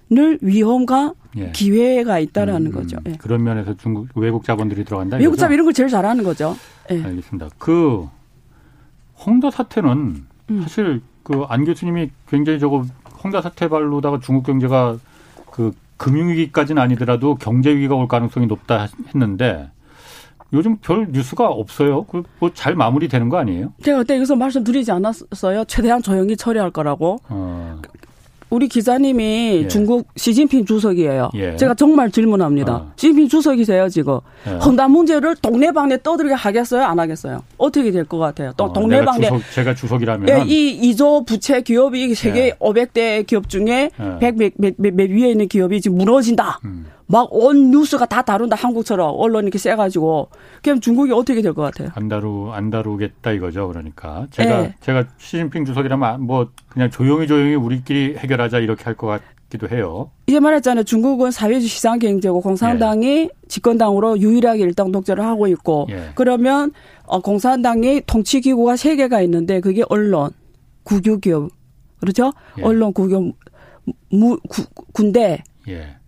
늘 위험과 예. 기회가 있다라는 음, 거죠. 예. 그런 면에서 중국 외국 자본들이 들어간다. 외국 자본 이런 걸 제일 잘하는 거죠. 예. 알겠습니다. 그 홍다 사태는 음. 사실 그 안 교수님이 굉장히 저거 홍다 사태 발로다가 중국 경제가 그 금융위기까지는 아니더라도 경제위기가 올 가능성이 높다 했는데 요즘 별 뉴스가 없어요. 그뭐잘 마무리되는 거 아니에요? 제가 그때 여기서 말씀드리지 않았어요. 최대한 조용히 처리할 거라고. 어. 우리 기자님이 예. 중국 시진핑 주석이에요. 예. 제가 정말 질문합니다. 어. 시진핑 주석이세요, 지금. 예. 헝다 문제를 동네방네 떠들게 하겠어요, 안 하겠어요? 어떻게 될 것 같아요? 또 어, 동네방네. 주석, 제가 주석이라면. 예, 이 2조 부채 기업이 세계 예. 500대 기업 중에 예. 100, 몇, 몇, 몇, 몇 위에 있는 기업이 지금 무너진다. 음. 막 온 뉴스가 다 다룬다 한국처럼 언론 이렇게 세가지고 그럼 중국이 어떻게 될 것 같아요? 안 다루 안 다루겠다 이거죠. 그러니까 제가 네. 제가 시진핑 주석이라면 뭐 그냥 조용히 조용히 우리끼리 해결하자 이렇게 할 것 같 기도 해요. 이제 말했잖아요. 중국은 사회주의 시장 경제고 공산당이 예. 집권당으로 유일하게 일당 독재를 하고 있고 예. 그러면 어, 공산당이 통치 기구가 세 개가 있는데 그게 언론, 국유기업 그렇죠? 예. 언론, 국유, 무, 구, 군대.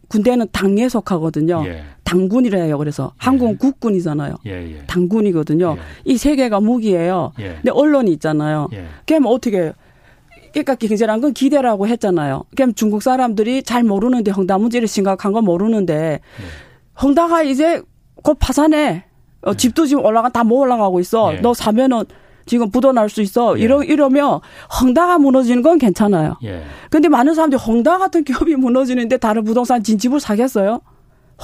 예. 군대는 당에 속하거든요. 예. 당군이라 해요. 그래서 예. 한국은 국군이잖아요. 예, 예. 당군이거든요. 예. 이세 개가 무기예요. 예. 근데 언론이 있잖아요. 그럼 어떻게 그러니까 경제란 건 기대라고 했잖아요. 그럼 중국 사람들이 잘 모르는데 헝다 문제를 심각한 거 모르는데 헝다가 이제 곧 파산해. 어, 집도 지금 올라가 다 못 올라가고 있어. 너 사면은 지금 부도날 수 있어. 예. 이러 이러면 헝다가 무너지는 건 괜찮아요. 예. 근데 많은 사람들이 헝다 같은 기업이 무너지는데 다른 부동산 진집을 사겠어요?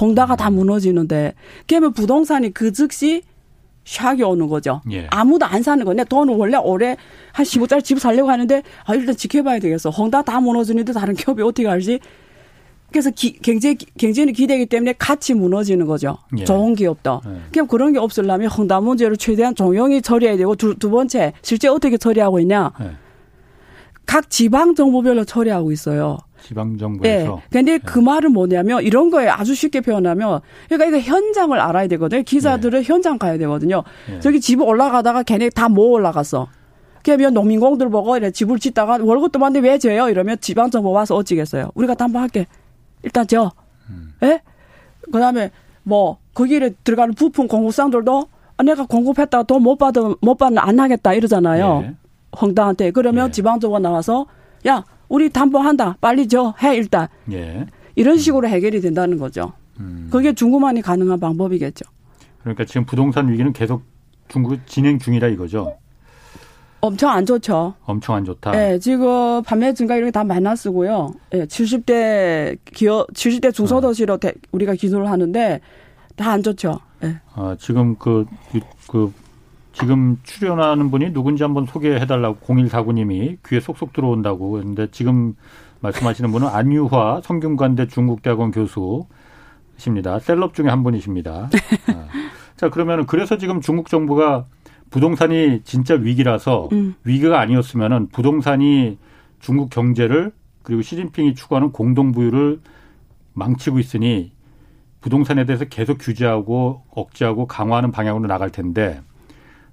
헝다가 음. 다 무너지는데 그러면 부동산이 그 즉시 샥이 오는 거죠. 예. 아무도 안 사는 거네. 돈은 원래 올해 한 15짜리 집 살려고 하는데 아 일단 지켜봐야 되겠어. 헝다 다 무너지는데 다른 기업이 어떻게 알지? 그래서 기, 경제 경제는 기대기 때문에 같이 무너지는 거죠. 예. 좋은 기업도. 예. 그럼 그런 게 없으려면 헝다 문제를 최대한 조용히 처리해야 되고 두, 두 번째 실제 어떻게 처리하고 있냐? 예. 각 지방 정부별로 처리하고 있어요. 지방 정부에서. 네. 근데 예. 그 말은 뭐냐면 이런 거에 아주 쉽게 표현하면 그러니까 이거 현장을 알아야 되거든요. 기사들은 예. 현장 가야 되거든요. 예. 저기 집 올라가다가 걔네 다 뭐 올라갔어. 그러면 농민공들 보고 이래 집을 짓다가 월급도 많은데 왜 져요? 이러면 지방 정부 와서 어찌겠어요. 우리가 담보할게. 일단 져. 음. 예? 그 다음에 뭐 거기에 들어가는 부품 공급상들도 아, 내가 공급했다가 돈 못 받으면 못 받는 안 하겠다 이러잖아요. 예. 황당한테 그러면 예. 지방정부 나와서 야 우리 담보한다 빨리 줘해 일단 예. 이런 식으로 해결이 된다는 거죠. 음. 그게 중국만이 가능한 방법이겠죠. 그러니까 지금 부동산 위기는 계속 중국 진행 중이다 이거죠. 엄청 안 좋죠. 엄청 안 좋다. 네, 지금 판매 증가 이런 게 다 마이너스고요. 예, 네, 70대 기업, 70대 중소도시로 대, 우리가 기술을 하는데 다 안 좋죠. 예. 네. 아, 지금 그, 그, 지금 출연하는 분이 누군지 한번 소개해달라고 0149님이 귀에 쏙쏙 들어온다고. 그런데 지금 말씀하시는 분은 안유화 성균관대 중국대학원 교수십니다. 셀럽 중에 한 분이십니다. 아. 자, 그러면 그래서 지금 중국 정부가 부동산이 진짜 위기라서 음. 위기가 아니었으면은 부동산이 중국 경제를 그리고 시진핑이 추구하는 공동 부유를 망치고 있으니 부동산에 대해서 계속 규제하고 억제하고 강화하는 방향으로 나갈 텐데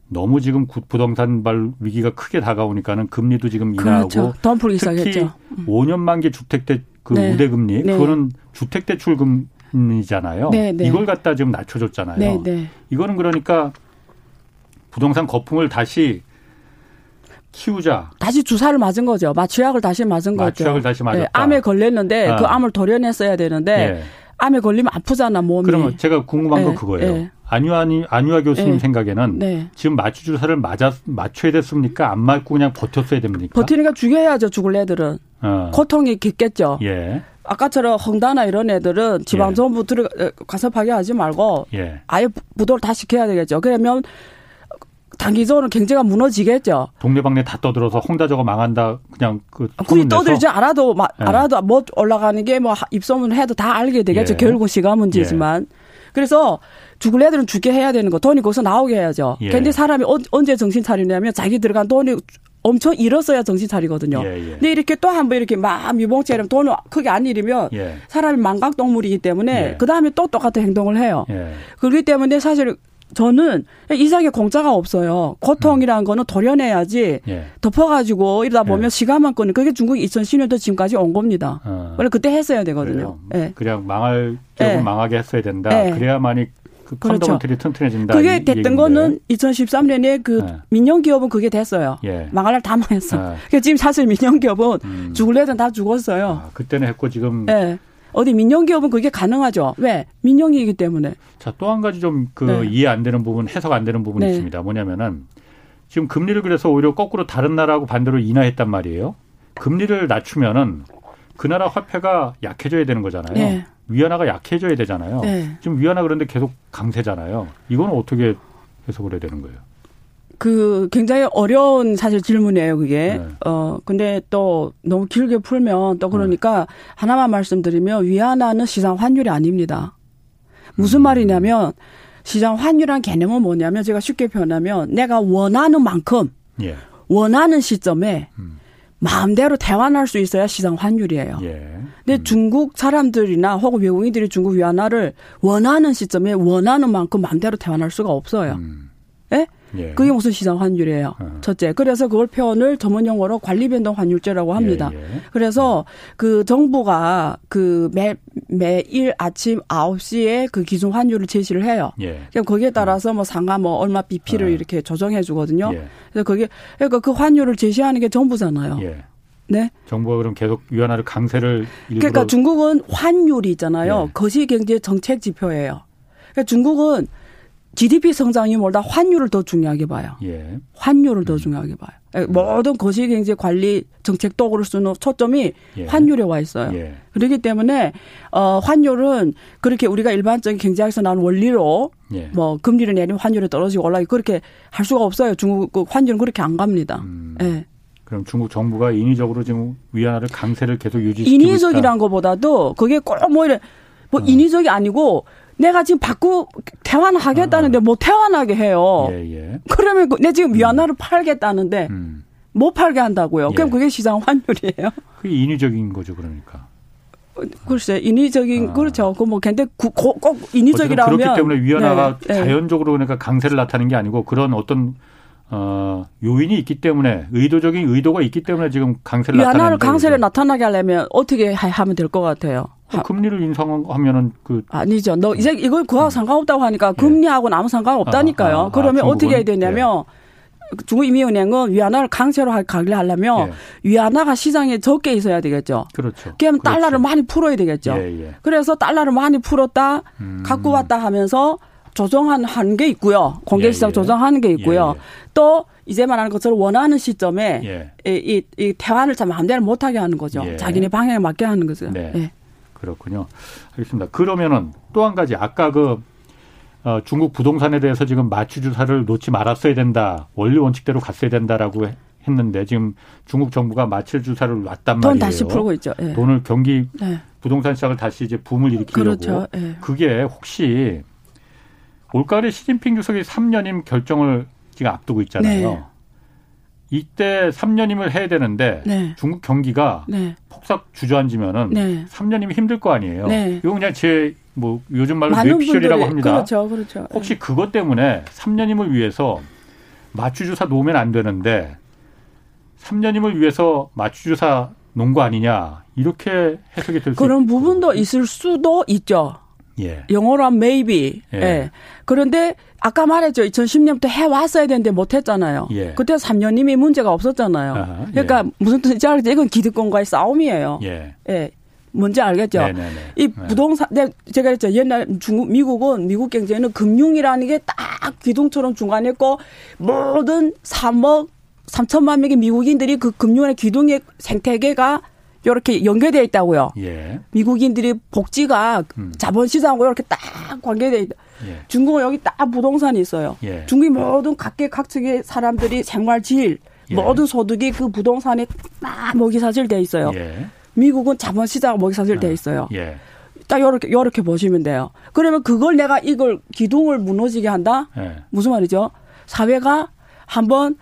너무 지금 부동산 발 위기가 크게 다가오니까는 금리도 지금 인하하고 그렇죠. 덤프기 특히 5년 만기 주택 대 그 네. 우대 금리 네. 그거는 주택 대출금이잖아요. 네, 네. 이걸 갖다 지금 낮춰줬잖아요. 네, 네. 이거는 그러니까 부동산 거품을 다시 키우자. 다시 주사를 맞은 거죠. 마취약을 다시 맞은 거죠. 마취약을 다시 맞았다. 네, 암에 걸렸는데 아. 그 암을 도려냈어야 되는데 네. 암에 걸리면 아프잖아 몸이. 그러면 제가 궁금한 네. 건 그거예요. 네. 안유아 안유아 교수님 네. 생각에는 네. 지금 마취 주사를 맞아 맞춰야 됐습니까? 안 맞고 그냥 버텼어야 됩니까? 버티니까 죽여야죠. 죽을 애들은. 어. 고통이 깊겠죠. 예. 아까처럼 헝다나 이런 애들은 지방 정부 예. 들어 가서 파괴하지 말고 예. 아예 부도를 다 시켜야 되겠죠. 그러면 단기적으로 경제가 무너지겠죠. 동네방네 다 떠들어서 홍다 저거 망한다 그냥 그 굳이 떠들지 않아도 마, 예. 알아도 뭐 올라가는 게 뭐 입소문 해도 다 알게 되겠죠. 예. 결국은 시간 문제지만. 예. 그래서 죽을 애들은 죽게 해야 되는 거 돈이 거기서 나오게 해야죠. 예. 근데 사람이 어, 언제 정신 차리냐면 자기 들어간 돈이 엄청 잃었어야 정신 차리거든요. 예, 예. 근데 이렇게 또 한 번 이렇게 막 미봉처럼 돈을 크게 안 잃으면 예. 사람이 망각동물이기 때문에 예. 그 다음에 또 똑같은 행동을 해요. 예. 그렇기 때문에 사실 저는 이상에 공짜가 없어요. 고통이라는 거는 도려내야지 예. 덮어가지고 이러다 보면 예. 시간만 끄는 그게 중국 2010년도 지금까지 온 겁니다. 어. 원래 그때 했어야 되거든요. 예. 그냥 망할 결국 예. 망하게 했어야 된다. 예. 그래야만이 그 펀더먼털이 그렇죠. 튼튼해진다. 그게 됐던 얘기인데. 거는 2013년에 그 예. 민영 기업은 그게 됐어요. 예. 망할 날 다 망했어. 예. 그러니까 지금 사실 민영 기업은 음. 죽을 애들 다 죽었어요. 아, 그때는 했고 지금 예. 어디 민영 기업은 그게 가능하죠. 왜? 민영이기 때문에. 자, 또 한 가지 좀그 네. 이해 안 되는 부분, 해석 안 되는 부분이 네. 있습니다. 뭐냐면은 지금 금리를 그래서 오히려 거꾸로 다른 나라하고 반대로 인하했단 말이에요. 금리를 낮추면은 그 나라 화폐가 약해져야 되는 거잖아요. 네. 위안화가 약해져야 되잖아요. 네. 지금 위안화 그런데 계속 강세잖아요. 이거는 어떻게 해석을 해야 되는 거예요? 그 굉장히 어려운 사실 질문이에요, 그게. 네. 어, 근데 또 너무 길게 풀면 또 그러니까 네. 하나만 말씀드리면 위안화는 시장 환율이 아닙니다. 무슨 음. 말이냐면 시장 환율한 개념은 뭐냐면 제가 쉽게 표현하면 내가 원하는 만큼 예. 원하는 시점에 음. 마음대로 대환할 수 있어야 시장 환율이에요. 예. 근데 음. 중국 사람들이나 혹은 외국인들이 중국 위안화를 원하는 시점에 원하는 만큼 마음대로 대환할 수가 없어요. 음. 예? 예. 그게 무슨 시장 환율이에요. 어. 첫째. 그래서 그걸 표현을 전문 용어로 관리 변동 환율제라고 합니다. 예, 예. 그래서 그 정부가 그 매, 매일 아침 9시에 그 기준 환율을 제시를 해요. 예. 그럼 거기에 따라서 뭐 상가 뭐 얼마 BP를 어. 이렇게 조정해 주거든요. 예. 그래서 그게 그러니까 그 환율을 제시하는 게 정부잖아요. 예. 네. 정부가 그럼 계속 위안화를 강세를 그러니까 중국은 환율이 있잖아요. 예. 거시 경제 정책 지표예요. 그러니까 중국은 GDP 성장이 뭐다 환율을 더 중요하게 봐요. 예. 환율을 더 음. 중요하게 봐요. 음. 모든 거시경제 관리 정책 도구를 쓰는 초점이 예. 환율에 와 있어요. 예. 그렇기 때문에 어 환율은 그렇게 우리가 일반적인 경제학에서 나오는 원리로 예. 뭐 금리를 내리면 환율이 떨어지고 올라가고 그렇게 할 수가 없어요. 중국 그 환율은 그렇게 안 갑니다. 음. 예. 그럼 중국 정부가 인위적으로 지금 위안화를 강세를 계속 유지시키고 인위적이란 것보다도 그게 꼭뭐 이래 뭐 어. 인위적이 아니고 내가 지금 바꾸 태환하겠다는데 어. 못 태환하게 해요. 예, 예. 그러면 그, 내 지금 위안화를 음. 팔겠다는데 음. 못 팔게 한다고요. 예. 그럼 그게 시장 환율이에요. 그게 인위적인 거죠, 그러니까. 글쎄 인위적인 아. 그렇죠. 그 뭐 근데 꼭 인위적이라면 그렇기 때문에 위안화가 네, 네. 자연적으로 그러니까 강세를 나타내는 게 아니고 그런 어떤 어, 요인이 있기 때문에 의도적인 의도가 있기 때문에 지금 강세를 나타내는 위안화를 강세를 나타나게 하려면 어떻게 하면 될 것 같아요? 그 금리를 인상하면은 그 아니죠. 너 이제 이걸 그하고 음. 상관없다고 하니까 금리하고는 아무 상관없다니까요. 아, 아, 아, 그러면 어떻게 해야 되냐면 예. 중국인민은행은 위안화를 강세로 가게 하려면 예. 위안화가 시장에 적게 있어야 되겠죠. 그렇죠. 그럼 달러를 많이 풀어야 되겠죠. 예, 예. 그래서 달러를 많이 풀었다, 음. 갖고 왔다 하면서 조정한 한 게 있고요. 공개시장 예, 예. 조정하는 게 있고요. 예, 또 이제 말하는 것처럼 원하는 시점에 이, 이, 이 대화를 참 마음대로 못하게 하는 거죠. 자기네 방향에 맞게 하는 거죠. 네. 그렇군요. 알겠습니다. 그러면은 또 한 가지 아까 그 어, 중국 부동산에 대해서 지금 마취 주사를 놓지 말았어야 된다. 원리 원칙대로 갔어야 된다라고 했는데 지금 중국 정부가 마취 주사를 놨단 말이에요. 돈 다시 풀고 있죠. 예. 돈을 경기 네. 부동산 시장을 다시 이제 붐을 일으키려고. 그렇죠. 예. 그게 혹시 올가을에 시진핑 주석이 3년임 결정을 지금 앞두고 있잖아요. 네. 이때 3년임을 해야 되는데 네. 중국 경기가 네. 폭삭 주저앉으면은 네. 3년이면 힘들 거 아니에요. 네. 이거 그냥 제 뭐 요즘 말로 뇌피셜이라고 합니다. 그렇죠, 그렇죠. 혹시 그것 때문에 3년임을 위해서 마취 주사 놓으면 안 되는데 3년임을 위해서 마취 주사 놓은 거 아니냐 이렇게 해석이 될수 그런 부분도 있을 수도 있죠. 예. 영어로 하면 maybe. 예. 예. 그런데 아까 말했죠. 2010년부터 해 왔어야 되는데 못 했잖아요. 예. 그때 3년이미 문제가 없었잖아요. 아하, 그러니까 예. 무슨 뜻인지 알겠죠? 이건 기득권과의 싸움이에요. 예. 예. 뭔지 알겠죠? 네네네. 이 네. 부동산, 네, 제가 했죠. 옛날 중국, 미국은, 미국 경제는 금융이라는 게 딱 기둥처럼 중간에 있고 모든 3억 3천만 명의 미국인들이 그 금융의 기둥의 생태계가 이렇게 연계되어 있다고요. 예. 미국인들이 복지가 음. 자본시장하고 이렇게 딱 관계되어 있다. 예. 중국은 여기 딱 부동산이 있어요. 예. 중국이 모든 각계각층의 사람들이 생활질, 예. 모든 소득이 그 부동산에 딱 먹이사슬돼 있어요. 예. 미국은 자본시장 먹이사슬돼 아, 있어요. 예. 딱 요렇게 요렇게 보시면 돼요. 그러면 그걸 내가 이걸 기둥을 무너지게 한다? 무슨 말이죠? 사회가 한번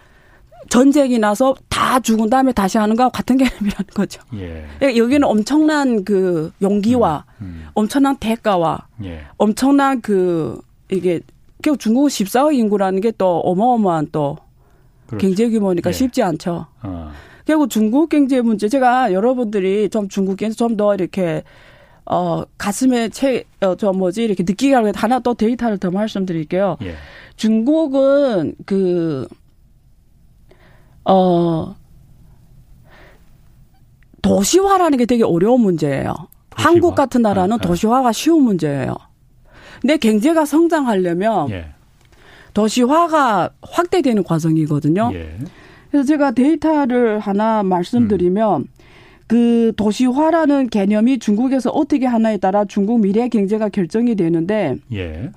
전쟁이 나서 다 죽은 다음에 다시 하는 거와 같은 개념이라는 거죠. 예. 그러니까 여기는 엄청난 그 용기와 음, 음. 엄청난 대가와 예. 엄청난 그 이게 결국 중국 14억 인구라는 게 또 어마어마한 또 그렇죠. 경제 규모니까 예. 쉽지 않죠. 어. 결국 중국 경제 문제 제가 여러분들이 좀 중국에서 좀 더 이렇게 어 가슴에 채저 어, 뭐지 이렇게 느끼게 하는 하나 또 데이터를 더 말씀드릴게요. 예. 중국은 그 어, 도시화라는 게 되게 어려운 문제예요. 도시화? 한국 같은 나라는 네, 도시화가 쉬운 문제예요. 근데 경제가 성장하려면 예. 도시화가 확대되는 과정이거든요. 예. 그래서 제가 데이터를 하나 말씀드리면 음. 그 도시화라는 개념이 중국에서 어떻게 하나에 따라 중국 미래 경제가 결정이 되는데 예.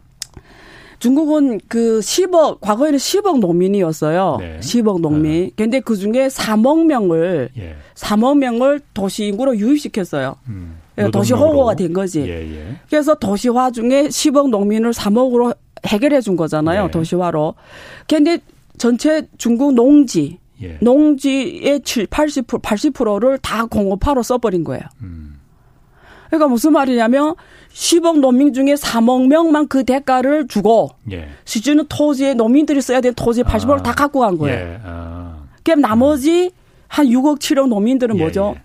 중국은 그 10억 과거에는 10억 농민이었어요. 네. 10억 농민. 네. 근데 그 중에 3억 명을 예. 3억 명을 도시 인구로 유입시켰어요. 음. 그러니까 도시 호거가 된 거지. 예, 예. 그래서 도시화 중에 10억 농민을 3억으로 해결해 준 거잖아요. 예. 도시화로. 근데 전체 중국 농지 예. 농지의 7, 80% 80%를 다 공업화로 써버린 거예요. 음. 그러니까 무슨 말이냐면 10억 농민 중에 3억 명만 그 대가를 주고 예. 시주는 토지에 농민들이 써야 되는 토지 80%를 아. 다 갖고 간 거예요. 예. 아. 그럼 나머지 한 6억 7억 농민들은 예. 뭐죠? 예.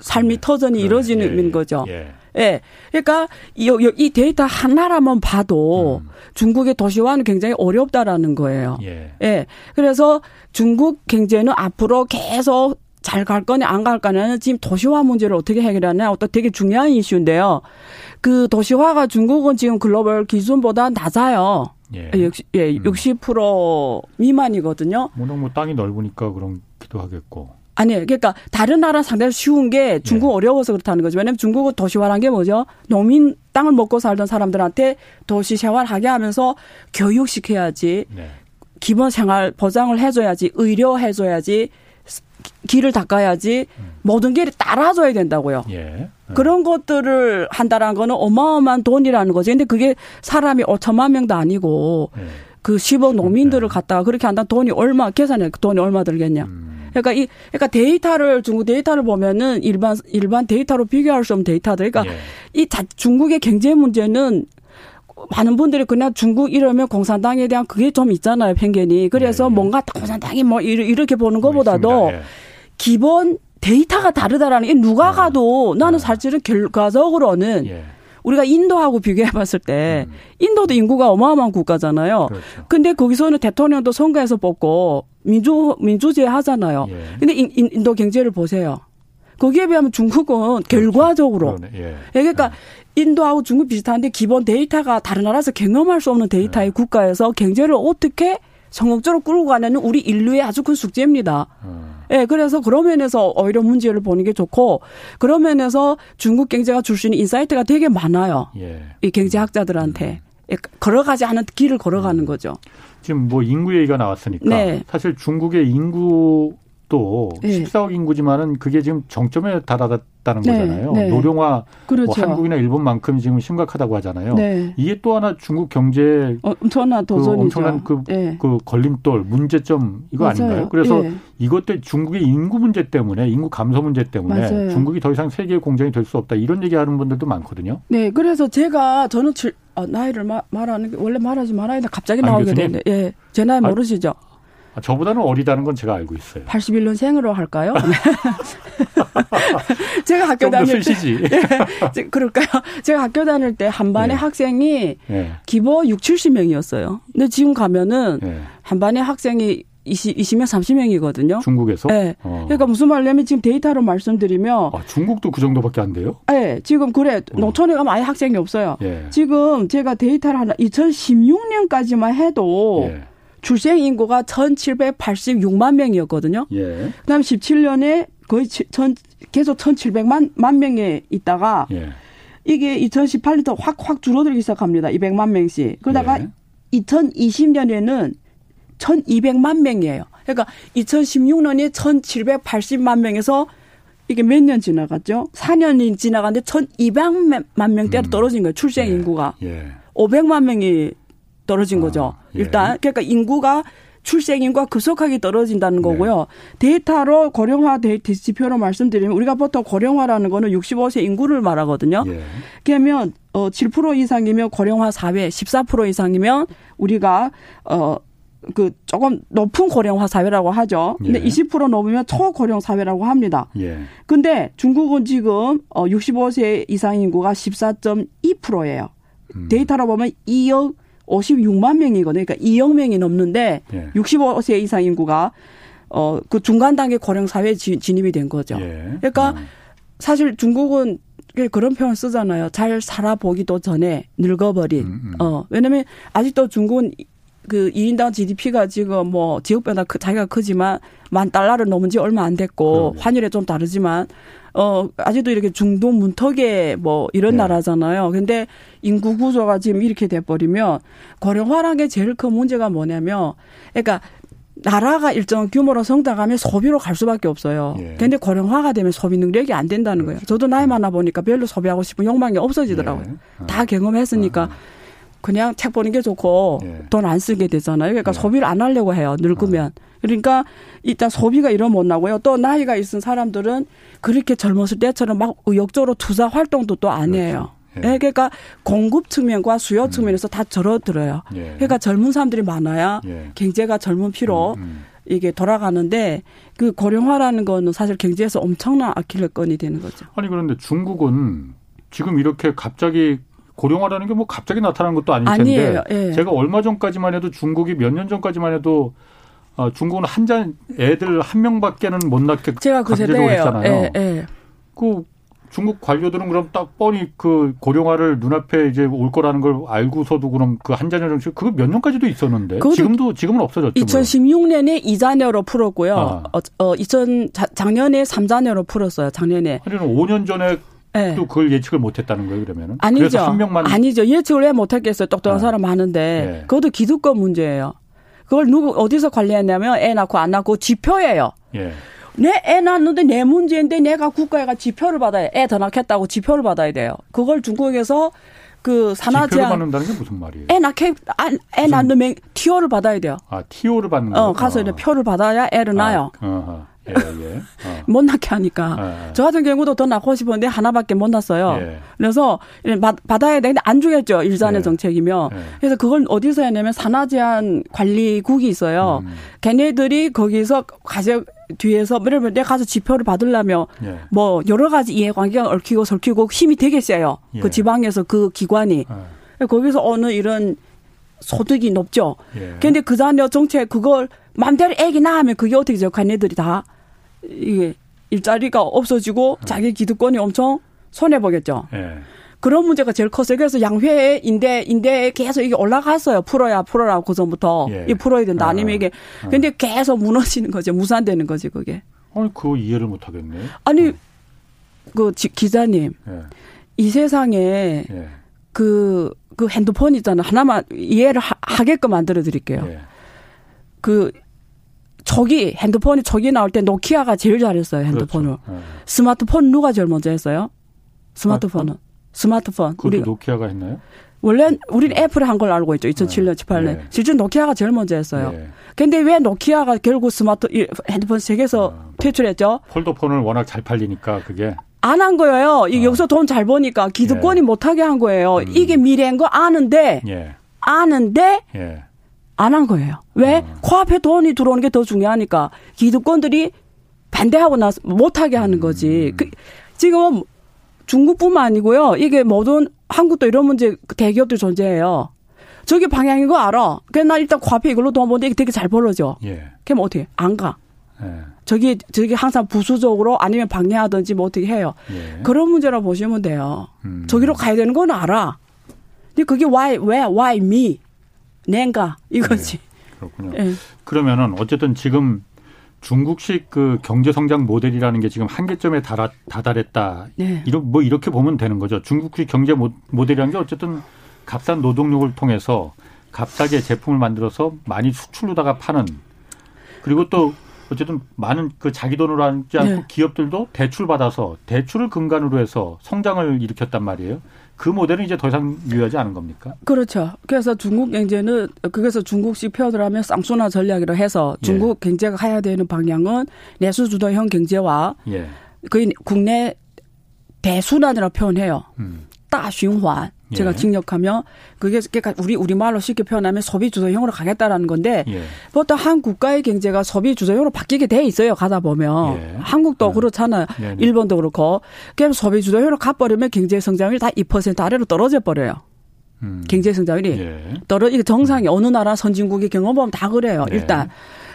삶이 터전이 그 이루어지는 예, 거죠. 예. 그러니까 이, 이 데이터 하나라만 봐도 음. 중국의 도시화는 굉장히 어렵다라는 거예요. 예. 예. 그래서 중국 경제는 앞으로 계속 잘 갈 거냐 안 갈 거냐는 지금 도시화 문제를 어떻게 해결하냐 어떤 되게 중요한 이슈인데요. 그 도시화가 중국은 지금 글로벌 기준보다 낮아요. 예. 60, 예, 60% 음. 미만이거든요. 워낙 뭐 땅이 넓으니까 그런기도 하겠고. 아니, 그러니까 다른 나라 상대로 쉬운 게 중국 예. 어려워서 그렇다는 거죠. 왜냐하면 중국은 도시화란 게 뭐죠? 농민 땅을 먹고 살던 사람들한테 도시 생활하게 하면서 교육시켜야지. 네. 기본 생활 보장을 해줘야지. 의료 해줘야지. 길을 닦아야지 음. 모든 길이 따라줘야 된다고요. 예. 네. 그런 것들을 한다라는 거는 어마어마한 돈이라는 거죠. 근데 그게 사람이 5천만 명도 아니고 예. 그 10억 농민들을 네. 갖다가 그렇게 한다 돈이 얼마 계산해 돈이 얼마 들겠냐. 음. 그러니까 이 그러니까 데이터를 중국 데이터를 보면은 일반 일반 데이터로 비교할 수 없는 데이터들. 그러니까 예. 이 자, 중국의 경제 문제는 많은 분들이 그냥 중국 이러면 공산당에 대한 그게 좀 있잖아요 편견이. 그래서 예. 뭔가 공산당이 뭐 이렇게 보는 것보다도 예. 기본 데이터가 다르다라는 게 누가 네. 가도 나는 네. 사실은 결과적으로는 예. 우리가 인도하고 비교해 봤을 때 음. 인도도 인구가 어마어마한 국가잖아요. 그렇죠. 근데 거기서는 대통령도 선거에서 뽑고 민주 민주주의 하잖아요. 예. 근데 인, 인 도 경제를 보세요. 거기에 비하면 중국은 그렇죠. 결과적으로 예. 그러니까 예. 인도하고 중국 비슷한데 기본 데이터가 다른 나라에서 경험할 수 없는 데이터의 예. 국가에서 경제를 어떻게 성공적으로 끌고 가는 우리 인류의 아주 큰 숙제입니다. 음. 예, 네, 그래서 그런 면에서 오히려 문제를 보는 게 좋고 그런 면에서 중국 경제가 줄 수 있는 insight가 되게 많아요. 예. 이 경제학자들한테 예, 걸어가지 않은 길을 걸어가는 거죠. 지금 뭐 인구 얘기가 나왔으니까 네. 사실 중국의 인구 또 네. 14억 인구지만은 그게 지금 정점에 다다랐다는 네. 거잖아요. 네. 노령화 뭐 그렇죠. 뭐 한국이나 일본만큼 지금 심각하다고 하잖아요. 네. 이게 또 하나 중국 경제 어, 엄청난 도전이죠. 그 엄청난 그, 네. 그 걸림돌 문제점 이거 맞아요. 아닌가요? 그래서 예. 이것들 중국의 인구 문제 때문에 인구 감소 문제 때문에 맞아요. 중국이 더 이상 세계 공장이 될 수 없다 이런 얘기하는 분들도 많거든요. 네, 그래서 제가 저는 질, 아, 나이를 마, 말하는 게 원래 말하지 말아야 돼 갑자기 나오게 되네. 예, 제 나이 모르시죠? 아, 아, 저보다는 어리다는 건 제가 알고 있어요. 81년생으로 할까요? 제가 학교 다닐 때 네, 그럴까요? 제가 학교 다닐 때 한 반에 네. 학생이 네. 기본 6, 70명이었어요. 근데 지금 가면은 네. 한 반에 학생이 20, 20명, 30명이거든요. 중국에서? 네. 어. 그러니까 무슨 말이냐면 지금 데이터로 말씀드리면. 아, 중국도 그 정도밖에 안 돼요? 네. 지금 그래. 어. 농촌에 가면 아예 학생이 없어요. 예. 지금 제가 데이터를 하나, 2016년까지만 해도 예. 출생 인구가 1,786만 명이었거든요. 예. 그다음 17년에 거의 천, 계속 1,700만 만 명에 있다가 예. 이게 2018년부터 확 확 줄어들기 시작합니다. 200만 명씩. 그러다가 예. 2020년에는 1,200만 명이에요. 그러니까 2016년에 1,780만 명에서 이게 몇 년 지나갔죠? 4년이 지나갔는데 1,200만 명대로 음. 떨어진 거예요. 출생 예. 인구가. 예. 500만 명이 떨어진 아, 거죠. 예. 일단 그러니까 인구가 출생 인구가 급속하게 떨어진다는 네. 거고요. 네. 데이터로 고령화 데이터 지표로 말씀드리면 우리가 보통 고령화라는 거는 65세 인구를 말하거든요. 예. 그러면 어 7% 이상이면 고령화 사회, 14% 이상이면 우리가 어그 조금 높은 고령화 사회라고 하죠. 근데 예. 20% 넘으면 초고령 사회라고 합니다. 예. 근데 중국은 지금 어 65세 이상 인구가 14.2%예요. 음. 데이터로 보면 2억 56만 명이거든요. 그러니까 2억 명이 넘는데 예. 65세 이상 인구가 어 그 중간 단계 고령 사회에 진입이 된 거죠. 예. 그러니까 음. 사실 중국은 그런 표현 쓰잖아요. 잘 살아보기도 전에 늙어버린. 음, 음. 어 왜냐면 아직도 중국은 그 2인당 GDP가 지금 뭐 지역별로 크, 자기가 크지만 만 달러를 넘은 지 얼마 안 됐고. 환율에 좀 다르지만 어, 아직도 이렇게 중동 문턱에 뭐 이런 네. 나라잖아요. 근데 인구 구조가 지금 이렇게 돼 버리면 고령화라는 게 제일 큰 문제가 뭐냐면, 그러니까 나라가 일정 규모로 성장하면 소비로 갈 수밖에 없어요. 예. 근데 고령화가 되면 소비 능력이 안 된다는 거예요. 저도 나이 많아 보니까 별로 소비하고 싶은 욕망이 없어지더라고요. 예. 다 경험했으니까. 아. 그냥 책 보는 게 좋고 예. 돈안 쓰게 되잖아요. 그러니까 예. 소비를 안 하려고 해요. 늙으면. 아. 그러니까 일단 소비가 이러면 못 나고요. 또 나이가 있은 사람들은 그렇게 젊었을 때처럼 막 의욕적으로 투자 활동도 또 안 해요. 그렇죠. 예. 네, 그러니까 공급 측면과 수요 음. 측면에서 음. 다 절어들어요. 예. 그러니까 젊은 사람들이 많아야 예. 경제가 젊은 피로 음, 음. 이게 돌아가는데 그 고령화라는 거는 사실 경제에서 엄청난 아킬레건이 되는 거죠. 아니 그런데 중국은 지금 이렇게 갑자기 고령화라는 게 뭐 갑자기 나타난 것도 아닐 텐데 아니에요. 예. 제가 얼마 전까지만 해도 중국이 몇 년 전까지만 해도 어, 중국은 한 잔 애들 한 명밖에는 못 낳게 제가 그 세대예요. 했잖아요. 예, 예. 그 중국 관료들은 그럼 딱 뻔히 그 고령화를 눈앞에 이제 올 거라는 걸 알고서도 그럼 그 한 자녀 정책 그거 몇 년까지도 있었는데 지금도 지금은 없어졌죠. 2016년에 이 자녀로 풀었고요. 아. 어, 어 2000 작년에 삼자녀로 풀었어요. 작년에. 아니 5년 전에 네. 또 그걸 예측을 못했다는 거예요 그러면은 아니죠. 한 명만 아니죠. 예측을 왜 못했겠어요. 똑똑한 아. 사람 많은데 네. 그것도 기득권 문제예요. 그걸 누구 어디서 관리했냐면 애 낳고 안 낳고 지표예요. 예. 내애 낳는데 내 문제인데 내가 국가에가 지표를 받아야 애 더 낳겠다고 지표를 받아야 돼요. 그걸 중국에서 그 산하 제한 받는다는 게 무슨 말이에요? 애 낳게 아, 애 낳는 티오를 받아야 돼요. 아 티오를 받는 거. 어 가서 이제 표를 받아야 애를 아, 낳아요. 어 예, 예. 어. 못 낳게 하니까. 예, 예. 저 같은 경우도 더 낳고 싶었는데 하나밖에 못 낳았어요. 예. 그래서 받아야 되는데 안 주겠죠. 일산의 예. 정책이며. 예. 그래서 그걸 어디서 했냐면 산하제한 관리국이 있어요. 음. 걔네들이 거기서 가져 뒤에서 예를 내가 가서 지표를 받으려면 예. 뭐 여러 가지 이해관계가 얽히고 설키고 힘이 되게 세요. 예. 그 지방에서 그 기관이 예. 거기서 어느 이런 소득이 높죠. 예. 근데 그 자녀 정책 그걸 맘대로 애기 낳으면 그게 어떻게 저 관네들이 다 이게 일자리가 없어지고 예. 자기 기득권이 엄청 손해 보겠죠. 예. 그런 문제가 제일 컸어요. 그래서 양회 인대 인대 계속 이게 올라갔어요. 풀어야 풀어라 그 전부터 예. 이 풀어야 된다. 아니면 이게 아. 근데 계속 무너지는 거죠. 무산되는 거지 그게. 아니 그거 이해를 못 하겠네. 아니 어. 그 기자님 예. 이 세상에 예. 그, 그 핸드폰 있잖아. 하나만 이해를 하, 게끔 만들어 드릴게요. 예. 그, 저기, 핸드폰이 저기 나올 때 노키아가 제일 잘했어요, 핸드폰을. 그렇죠. 예. 스마트폰 누가 제일 먼저 했어요? 스마트폰은. 아, 스마트폰. 우리 노키아가 했나요? 원래 우리는 애플이 한 걸 알고 있죠. 2007년, 18년. 네. 실제 노키아가 제일 먼저 했어요. 네. 근데 왜 노키아가 결국 스마트 핸드폰 세계에서 아, 퇴출했죠? 폴더폰을 워낙 잘 팔리니까 그게 안 한 거예요. 이 어. 여기서 돈 잘 버니까 기득권이 예. 못 하게 한 거예요. 음. 이게 미래인 거 아는데 예. 아는데 예. 안한 거예요. 왜? 어. 코앞에 돈이 들어오는 게 더 중요하니까 기득권들이 반대하고 나서 못 하게 하는 거지. 음. 그, 지금 중국뿐만 아니고요. 이게 모든 한국도 이런 문제 대기업들 존재해요. 저기 방향인 거 알아. 그냥 나 일단 과표 이걸로 돈 버는데 이게 되게 잘 벌어져. 예. 그럼 어떻게? 안 가. 예. 저기, 저기 항상 부수적으로 아니면 방해하든지 뭐 어떻게 해요. 예. 그런 문제라 보시면 돼요. 음. 저기로 가야 되는 건 알아. 근데 그게 why, 왜, why me? 낸가? 이거지. 예. 그렇군요. 예. 그러면은 어쨌든 지금 중국식 그 경제 성장 모델이라는 게 지금 한계점에 달아, 다다랬다. 네. 이런 뭐 이렇게 보면 되는 거죠. 중국식 경제 모델이라는 게 어쨌든 값싼 노동력을 통해서 값싸게 제품을 만들어서 많이 수출로다가 파는 그리고 또 어쨌든 많은 그 자기 돈으로 하지 않고 네. 기업들도 대출 받아서 대출을 근간으로 해서 성장을 일으켰단 말이에요. 그 모델은 이제 더 이상 유효하지 않은 겁니까? 그렇죠. 그래서 중국 경제는 그래서 중국식 표현을 하면 쌍순화 전략이라 해서 중국 예. 경제가 가야 되는 방향은 내수 주도형 경제와 예. 그 국내 대순환이라고 표현해요. 음. 따循환. 제가 예. 직역하면 그게 그러니까 우리 우리 말로 쉽게 표현하면 소비 주도형으로 가겠다라는 건데 예. 보통 한 국가의 경제가 소비 주도형으로 바뀌게 돼 있어요. 가다 보면 예. 한국도 네. 그렇잖아요. 네, 네. 일본도 그렇고 그럼 소비 주도형으로 가버리면 경제 성장률이 다2% 아래로 떨어져 버려요. 음. 경제 성장률이 예. 떨어 이게 정상이 어느 나라 선진국의 경험 보면 다 그래요. 네. 일단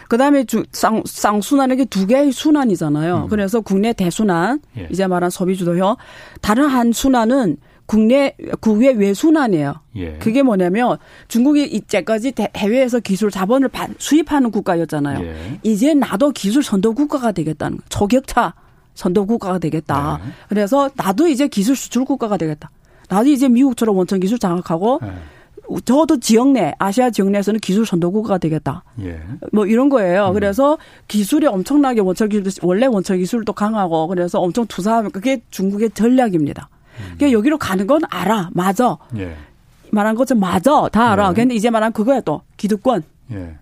그다음에 주, 쌍, 쌍순환 이게 두 개의 순환이잖아요. 음. 그래서 국내 대순환 예. 이제 말한 소비 주도형 다른 한 순환은 국내 국외 외순환이에요. 예. 그게 뭐냐면 중국이 이때까지 해외에서 기술 자본을 수입하는 국가였잖아요. 예. 이제 나도 기술 선도 국가가 되겠다는 거. 초격차 선도 국가가 되겠다. 예. 그래서 나도 이제 기술 수출 국가가 되겠다. 나도 이제 미국처럼 원천 기술 장악하고 예. 저도 지역 내 아시아 지역 내에서는 기술 선도국가가 되겠다. 예. 뭐 이런 거예요. 음. 그래서 기술이 엄청나게 원천 기술 원래 원천 기술도 강하고 그래서 엄청 투사하면 그게 중국의 전략입니다. 그러니까 여기로 가는 건 알아. 맞아. 예. 말한 것좀 맞아. 다 알아. 예. 근데 이제 말한 그거야 또. 기득권. 예.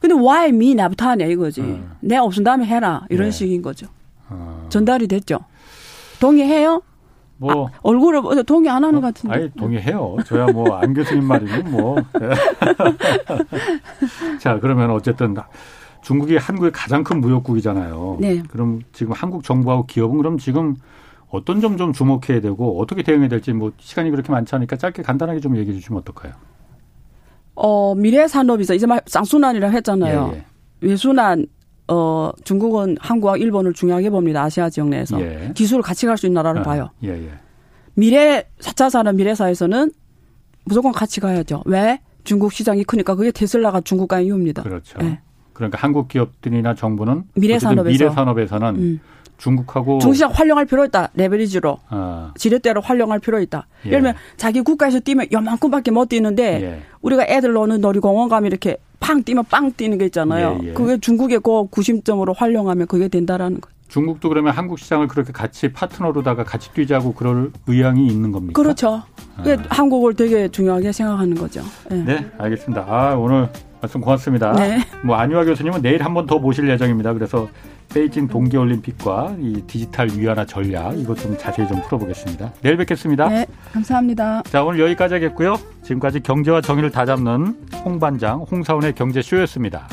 근데 why me 나부터 하냐 이거지. 어. 내 없은 다음에 해라. 이런 예. 식인 거죠. 어. 전달이 됐죠. 동의해요? 뭐 아, 얼굴을 동의 안 하는 어, 것 같은데. 아니 동의해요. 저야 뭐 안 교수님 말이면 뭐. 자 그러면 어쨌든 중국이 한국의 가장 큰 무역국이잖아요. 네. 그럼 지금 한국 정부하고 기업은 그럼 지금 어떤 점 좀 주목해야 되고 어떻게 대응해야 될지 뭐 시간이 그렇게 많지 않으니까 짧게 간단하게 좀 얘기해 주시면 어떨까요? 어, 미래 산업이죠. 이제 말 쌍순환이라 했잖아요. 예, 예. 외순환 어, 중국은 한국과 일본을 중요하게 봅니다. 아시아 지역 내에서. 예. 기술을 같이 갈 수 있는 나라를 아, 봐요. 예, 예. 미래 4차 산업 미래사에서는 무조건 같이 가야죠. 왜? 중국 시장이 크니까 그게 테슬라가 중국 간 이유입니다. 그렇죠. 예. 그러니까 한국 기업들이나 정부는 미래 산업에서 미래 산업에서는 음. 중국하고 중시장 활용할 필요 있다. 레버리지로 아. 지렛대로 활용할 필요 있다. 예. 예를 들면 자기 국가에서 뛰면 요만큼밖에 못 뛰는데 예. 우리가 애들 노는 놀이공원 가면 이렇게 팡 뛰면 빵 뛰는 게 있잖아요. 예, 예. 그게 중국의 그 구심점으로 활용하면 그게 된다라는 거. 중국도 그러면 한국 시장을 그렇게 같이 파트너로다가 같이 뛰자고 그럴 의향이 있는 겁니까? 그렇죠. 아. 한국을 되게 중요하게 생각하는 거죠. 네. 네, 알겠습니다. 아, 오늘 말씀 고맙습니다. 네. 뭐 안유아 교수님은 내일 한 번 더 모실 예정입니다. 그래서 베이징 동계올림픽과 이 디지털 위안화 전략 이것 좀 자세히 좀 풀어보겠습니다. 내일 뵙겠습니다. 네, 감사합니다. 자, 오늘 여기까지 하겠고요. 지금까지 경제와 정의를 다잡는 홍반장 홍사원의 경제쇼였습니다.